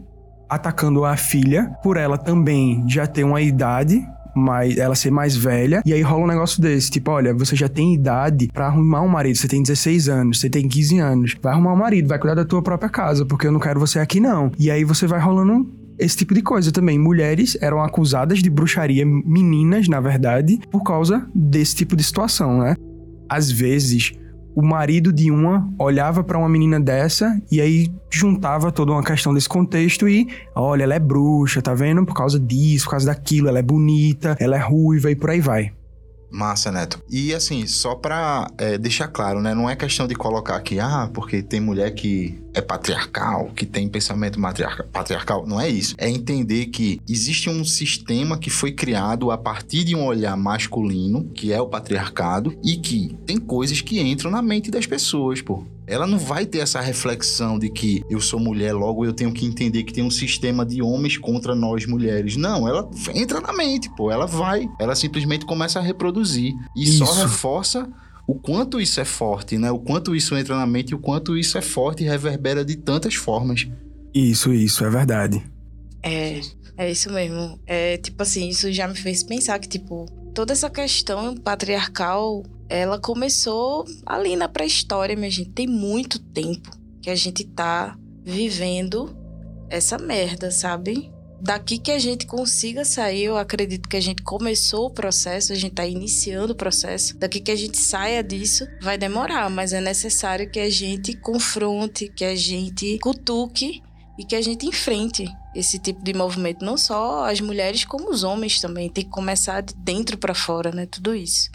atacando a filha, por ela também já ter uma idade mais, ela ser mais velha, e aí rola um negócio desse, tipo, olha, você já tem idade para arrumar um marido, você tem 16 anos, você tem 15 anos, vai arrumar um marido, vai cuidar da tua própria casa, porque eu não quero você aqui não. E aí você vai rolando esse tipo de coisa também. Mulheres eram acusadas de bruxaria, meninas, na verdade, por causa desse tipo de situação, né? Às vezes, o marido de uma olhava para uma menina dessa e aí juntava toda uma questão desse contexto e, olha, ela é bruxa, tá vendo? Por causa disso, por causa daquilo, ela é bonita, ela é ruiva e por aí vai. Massa, Neto. E assim, só pra é, deixar claro, né? Não é questão de colocar aqui, ah, porque tem mulher que é patriarcal, que tem pensamento patriarcal. Não é isso. É entender que existe um sistema que foi criado a partir de um olhar masculino, que é o patriarcado, e que tem coisas que entram na mente das pessoas, pô. Ela não vai ter essa reflexão de que eu sou mulher, logo eu tenho que entender que tem um sistema de homens contra nós mulheres. Não, ela entra na mente, pô. Ela vai. Ela simplesmente começa a reproduzir. E isso. só reforça o quanto isso é forte, né? O quanto isso entra na mente e o quanto isso é forte e reverbera de tantas formas. Isso, isso, é verdade. É, é isso mesmo. É tipo assim, isso já me fez pensar que, tipo, toda essa questão patriarcal ela começou ali na pré-história, minha gente. Tem muito tempo que a gente tá vivendo essa merda, sabe? Daqui que a gente consiga sair, eu acredito que a gente começou o processo, a gente tá iniciando o processo. Daqui que a gente saia disso, vai demorar, mas é necessário que a gente confronte, que a gente cutuque e que a gente enfrente esse tipo de movimento. Não só as mulheres, como os homens também. Tem que começar de dentro para fora, né? Tudo isso.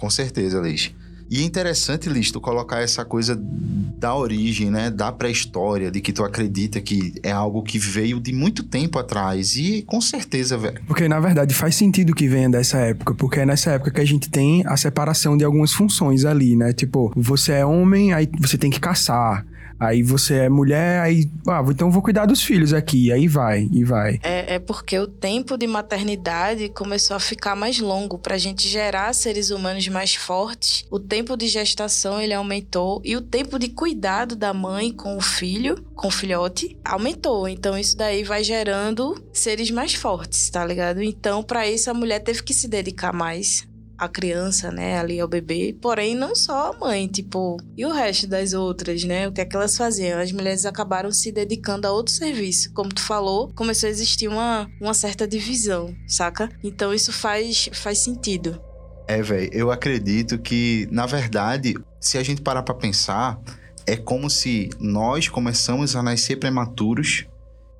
Com certeza, Liz. E é interessante, Liz, tu colocar essa coisa da origem, né? Da pré-história, de que tu acredita que é algo que veio de muito tempo atrás. E com certeza, velho. Porque, na verdade, faz sentido que venha dessa época. Porque é nessa época que a gente tem a separação de algumas funções ali, né? Tipo, você é homem, aí você tem que caçar. Aí você é mulher, aí, ah, então vou cuidar dos filhos aqui, aí vai, e vai. É, é porque o tempo de maternidade começou a ficar mais longo para a gente gerar seres humanos mais fortes. O tempo de gestação ele aumentou e o tempo de cuidado da mãe com o filho, com o filhote, aumentou. Então isso daí vai gerando seres mais fortes, tá ligado? Então para isso a mulher teve que se dedicar mais a criança, né, ali ao bebê. Porém, não só a mãe, tipo, e o resto das outras, né? O que é que elas faziam? As mulheres acabaram se dedicando a outro serviço. Como tu falou, começou a existir uma, uma certa divisão, saca? Então isso faz, faz sentido. É, velho, eu acredito que, na verdade, se a gente parar pra pensar, é como se nós começamos a nascer prematuros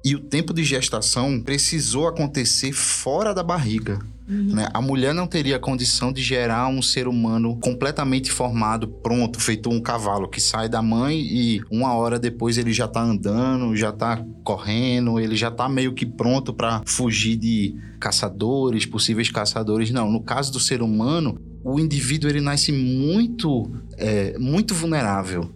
e o tempo de gestação precisou acontecer fora da barriga. Uhum. Né? A mulher não teria condição de gerar um ser humano completamente formado, pronto, feito um cavalo que sai da mãe e uma hora depois ele já tá andando, já tá correndo, ele já tá meio que pronto para fugir de caçadores, possíveis caçadores. Não, no caso do ser humano, o indivíduo ele nasce muito, é, muito vulnerável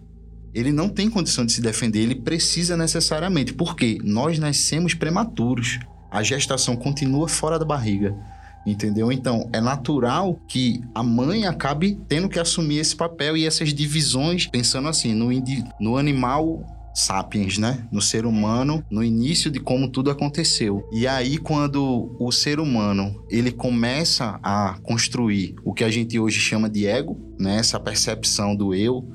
ele não tem condição de se defender, ele precisa necessariamente, porque nós nascemos prematuros. A gestação continua fora da barriga. Entendeu? Então, é natural que a mãe acabe tendo que assumir esse papel e essas divisões, pensando assim, no, no animal sapiens, né? No ser humano, no início de como tudo aconteceu. E aí quando o ser humano, ele começa a construir o que a gente hoje chama de ego, né? Essa percepção do eu.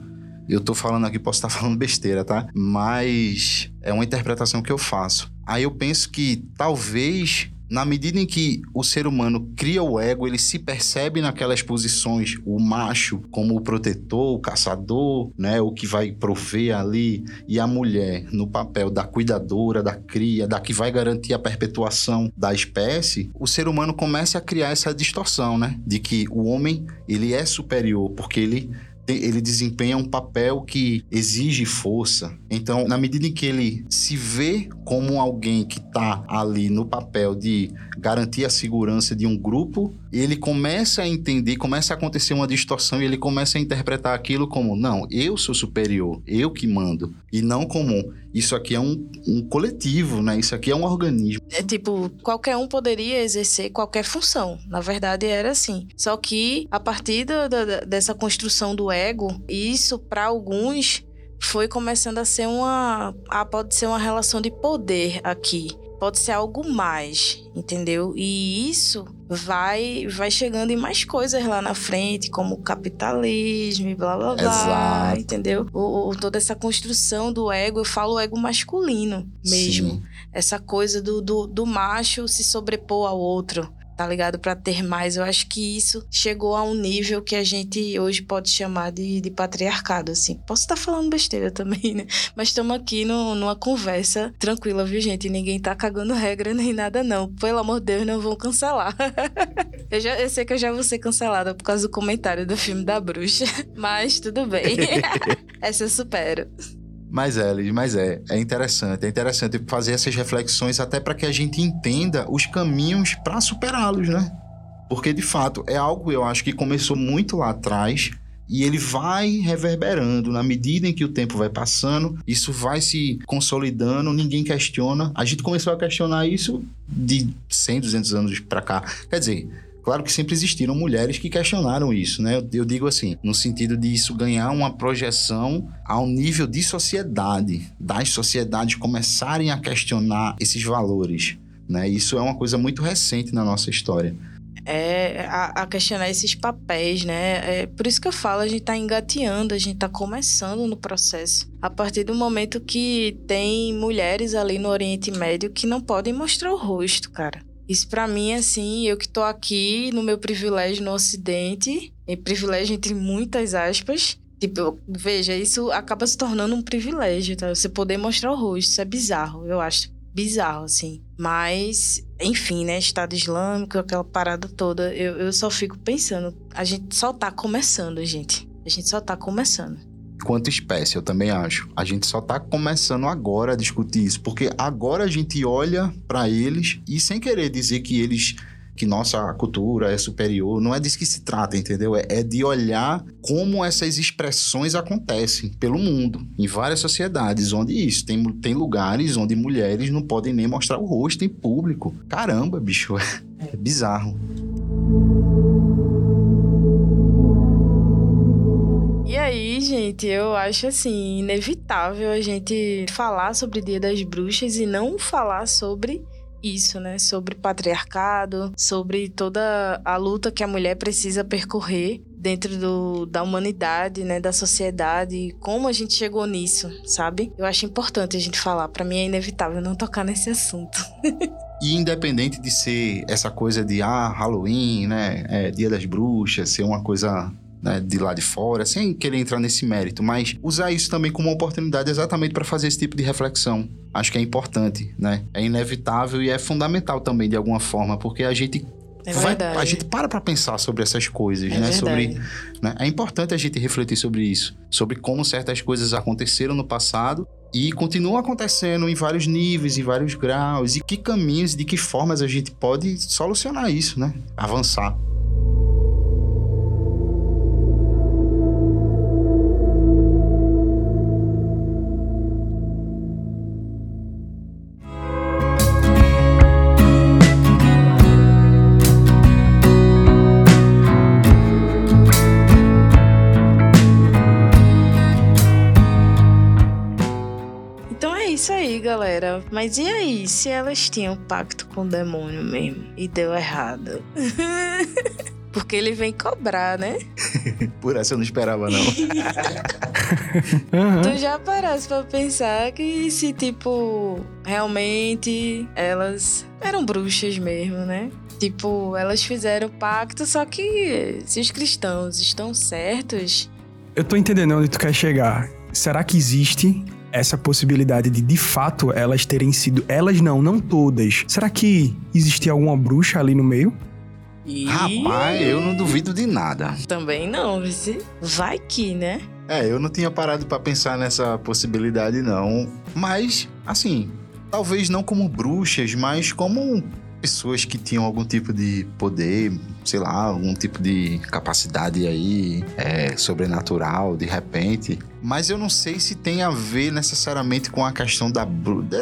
Eu tô falando aqui, posso estar falando besteira, tá? Mas é uma interpretação que eu faço. Aí eu penso que talvez na medida em que o ser humano cria o ego, ele se percebe naquelas posições, o macho como o protetor, o caçador, né, o que vai prover ali, e a mulher no papel da cuidadora, da cria, da que vai garantir a perpetuação da espécie, o ser humano começa a criar essa distorção, né, de que o homem, ele é superior porque ele ele desempenha um papel que exige força. Então, na medida em que ele se vê como alguém que está ali no papel de garantir a segurança de um grupo, ele começa a entender, começa a acontecer uma distorção e ele começa a interpretar aquilo como: não, eu sou superior, eu que mando, e não como isso aqui é um, um coletivo, né? Isso aqui é um organismo. É tipo, qualquer um poderia exercer qualquer função. Na verdade, era assim. Só que a partir da, da, dessa construção do ego, isso para alguns foi começando a ser uma. Ah, pode ser uma relação de poder aqui pode ser algo mais, entendeu? E isso vai vai chegando em mais coisas lá na frente, como o capitalismo e blá blá blá, Exato. entendeu? O, o, toda essa construção do ego, eu falo ego masculino mesmo. Sim. Essa coisa do, do, do macho se sobrepor ao outro tá ligado? Para ter mais. Eu acho que isso chegou a um nível que a gente hoje pode chamar de, de patriarcado, assim. Posso estar falando besteira também, né? Mas estamos aqui no, numa conversa tranquila, viu, gente? Ninguém tá cagando regra nem nada, não. Pelo amor de Deus, não vão cancelar. eu, já, eu sei que eu já vou ser cancelada por causa do comentário do filme da bruxa, mas tudo bem. Essa eu supero. Mas é, Liz, mas é. É interessante. É interessante fazer essas reflexões até para que a gente entenda os caminhos para superá-los, né? Porque, de fato, é algo, eu acho, que começou muito lá atrás e ele vai reverberando na medida em que o tempo vai passando, isso vai se consolidando, ninguém questiona. A gente começou a questionar isso de 100, 200 anos para cá. Quer dizer, Claro que sempre existiram mulheres que questionaram isso, né? Eu, eu, digo assim, no sentido de isso ganhar uma projeção ao nível de sociedade, das sociedades começarem a questionar esses valores, né? Isso é uma coisa muito recente na nossa história. É a, a questionar esses papéis, né? É por isso que eu falo, a gente tá engateando, a gente tá começando no processo. A partir do momento que tem mulheres ali no Oriente Médio que não podem mostrar o rosto, cara isso para mim, assim, eu que tô aqui no meu privilégio no Ocidente, em privilégio entre muitas aspas, Tipo, veja, isso acaba se tornando um privilégio, tá? Você poder mostrar o rosto, isso é bizarro, eu acho. Bizarro, assim. Mas, enfim, né? Estado Islâmico, aquela parada toda, eu, eu só fico pensando, a gente só tá começando, gente. A gente só tá começando quanto espécie, eu também acho. A gente só tá começando agora a discutir isso, porque agora a gente olha para eles e sem querer dizer que eles que nossa cultura é superior, não é disso que se trata, entendeu? É, é de olhar como essas expressões acontecem pelo mundo, em várias sociedades, onde isso, tem, tem lugares onde mulheres não podem nem mostrar o rosto em público. Caramba, bicho, é, é bizarro. Gente, eu acho assim, inevitável a gente falar sobre Dia das Bruxas e não falar sobre isso, né? Sobre patriarcado, sobre toda a luta que a mulher precisa percorrer dentro do, da humanidade, né? Da sociedade, como a gente chegou nisso, sabe? Eu acho importante a gente falar. Para mim é inevitável não tocar nesse assunto. E independente de ser essa coisa de ah, Halloween, né? É, Dia das Bruxas, ser uma coisa né, de lá de fora, sem querer entrar nesse mérito, mas usar isso também como uma oportunidade exatamente para fazer esse tipo de reflexão. Acho que é importante, né? É inevitável e é fundamental também de alguma forma, porque a gente é vai, a gente para para pensar sobre essas coisas, é né? Sobre, né? É importante a gente refletir sobre isso, sobre como certas coisas aconteceram no passado e continuam acontecendo em vários níveis, em vários graus, e que caminhos, de que formas a gente pode solucionar isso, né? Avançar. Galera. Mas e aí, se elas tinham pacto com o demônio mesmo e deu errado? Porque ele vem cobrar, né? Por essa eu não esperava, não. uhum. Tu já paraste pra pensar que se, tipo, realmente elas eram bruxas mesmo, né? Tipo, elas fizeram pacto, só que se os cristãos estão certos. Eu tô entendendo onde tu quer chegar. Será que existe essa possibilidade de de fato elas terem sido. Elas não, não todas. Será que existia alguma bruxa ali no meio? E... Rapaz, eu não duvido de nada. Também não, vice. Vai que, né? É, eu não tinha parado para pensar nessa possibilidade, não. Mas, assim, talvez não como bruxas, mas como pessoas que tinham algum tipo de poder, sei lá, algum tipo de capacidade aí é, sobrenatural, de repente. Mas eu não sei se tem a ver necessariamente com a questão da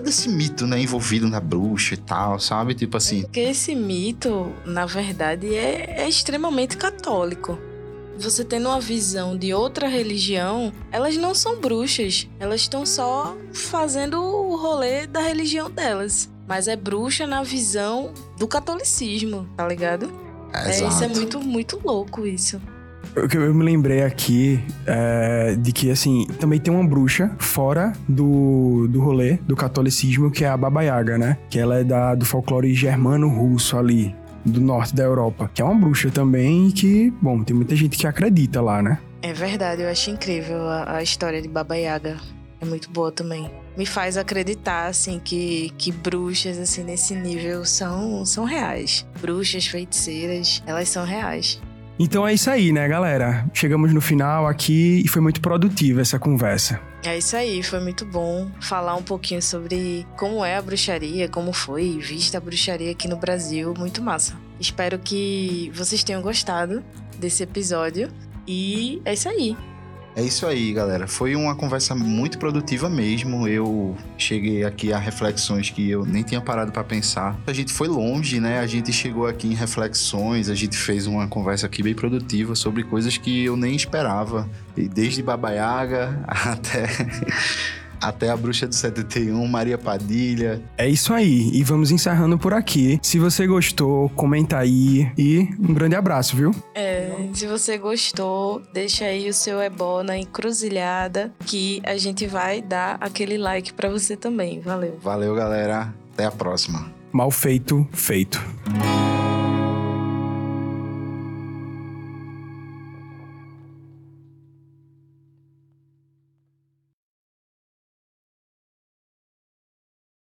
desse mito, né, envolvido na bruxa e tal, sabe? Tipo assim. porque esse mito, na verdade, é, é extremamente católico você tendo uma visão de outra religião, elas não são bruxas. Elas estão só fazendo o rolê da religião delas mas é bruxa na visão do catolicismo, tá ligado? É, é isso é muito, muito louco isso. Eu, eu me lembrei aqui é, de que, assim, também tem uma bruxa fora do, do rolê do catolicismo, que é a Baba Yaga, né? Que ela é da, do folclore germano-russo ali. do norte da Europa, que é uma bruxa também e que, bom, tem muita gente que acredita lá, né? É verdade, eu acho incrível a, a história de Baba Yaga. É muito boa também. Me faz acreditar, assim, que, que bruxas, assim, nesse nível são, são reais. Bruxas, feiticeiras, elas são reais. Então é isso aí, né, galera? Chegamos no final aqui e foi muito produtiva essa conversa. É isso aí, foi muito bom falar um pouquinho sobre como é a bruxaria, como foi vista a bruxaria aqui no Brasil. Muito massa. Espero que vocês tenham gostado desse episódio. E é isso aí. É isso aí, galera. Foi uma conversa muito produtiva mesmo. Eu cheguei aqui a reflexões que eu nem tinha parado para pensar. A gente foi longe, né? A gente chegou aqui em reflexões, a gente fez uma conversa aqui bem produtiva sobre coisas que eu nem esperava. E desde Baba Yaga até até a Bruxa do 71, Maria Padilha. É isso aí, e vamos encerrando por aqui. Se você gostou, comenta aí e um grande abraço, viu? É, se você gostou, deixa aí o seu ebó na encruzilhada que a gente vai dar aquele like para você também. Valeu. Valeu, galera. Até a próxima. Mal feito, feito.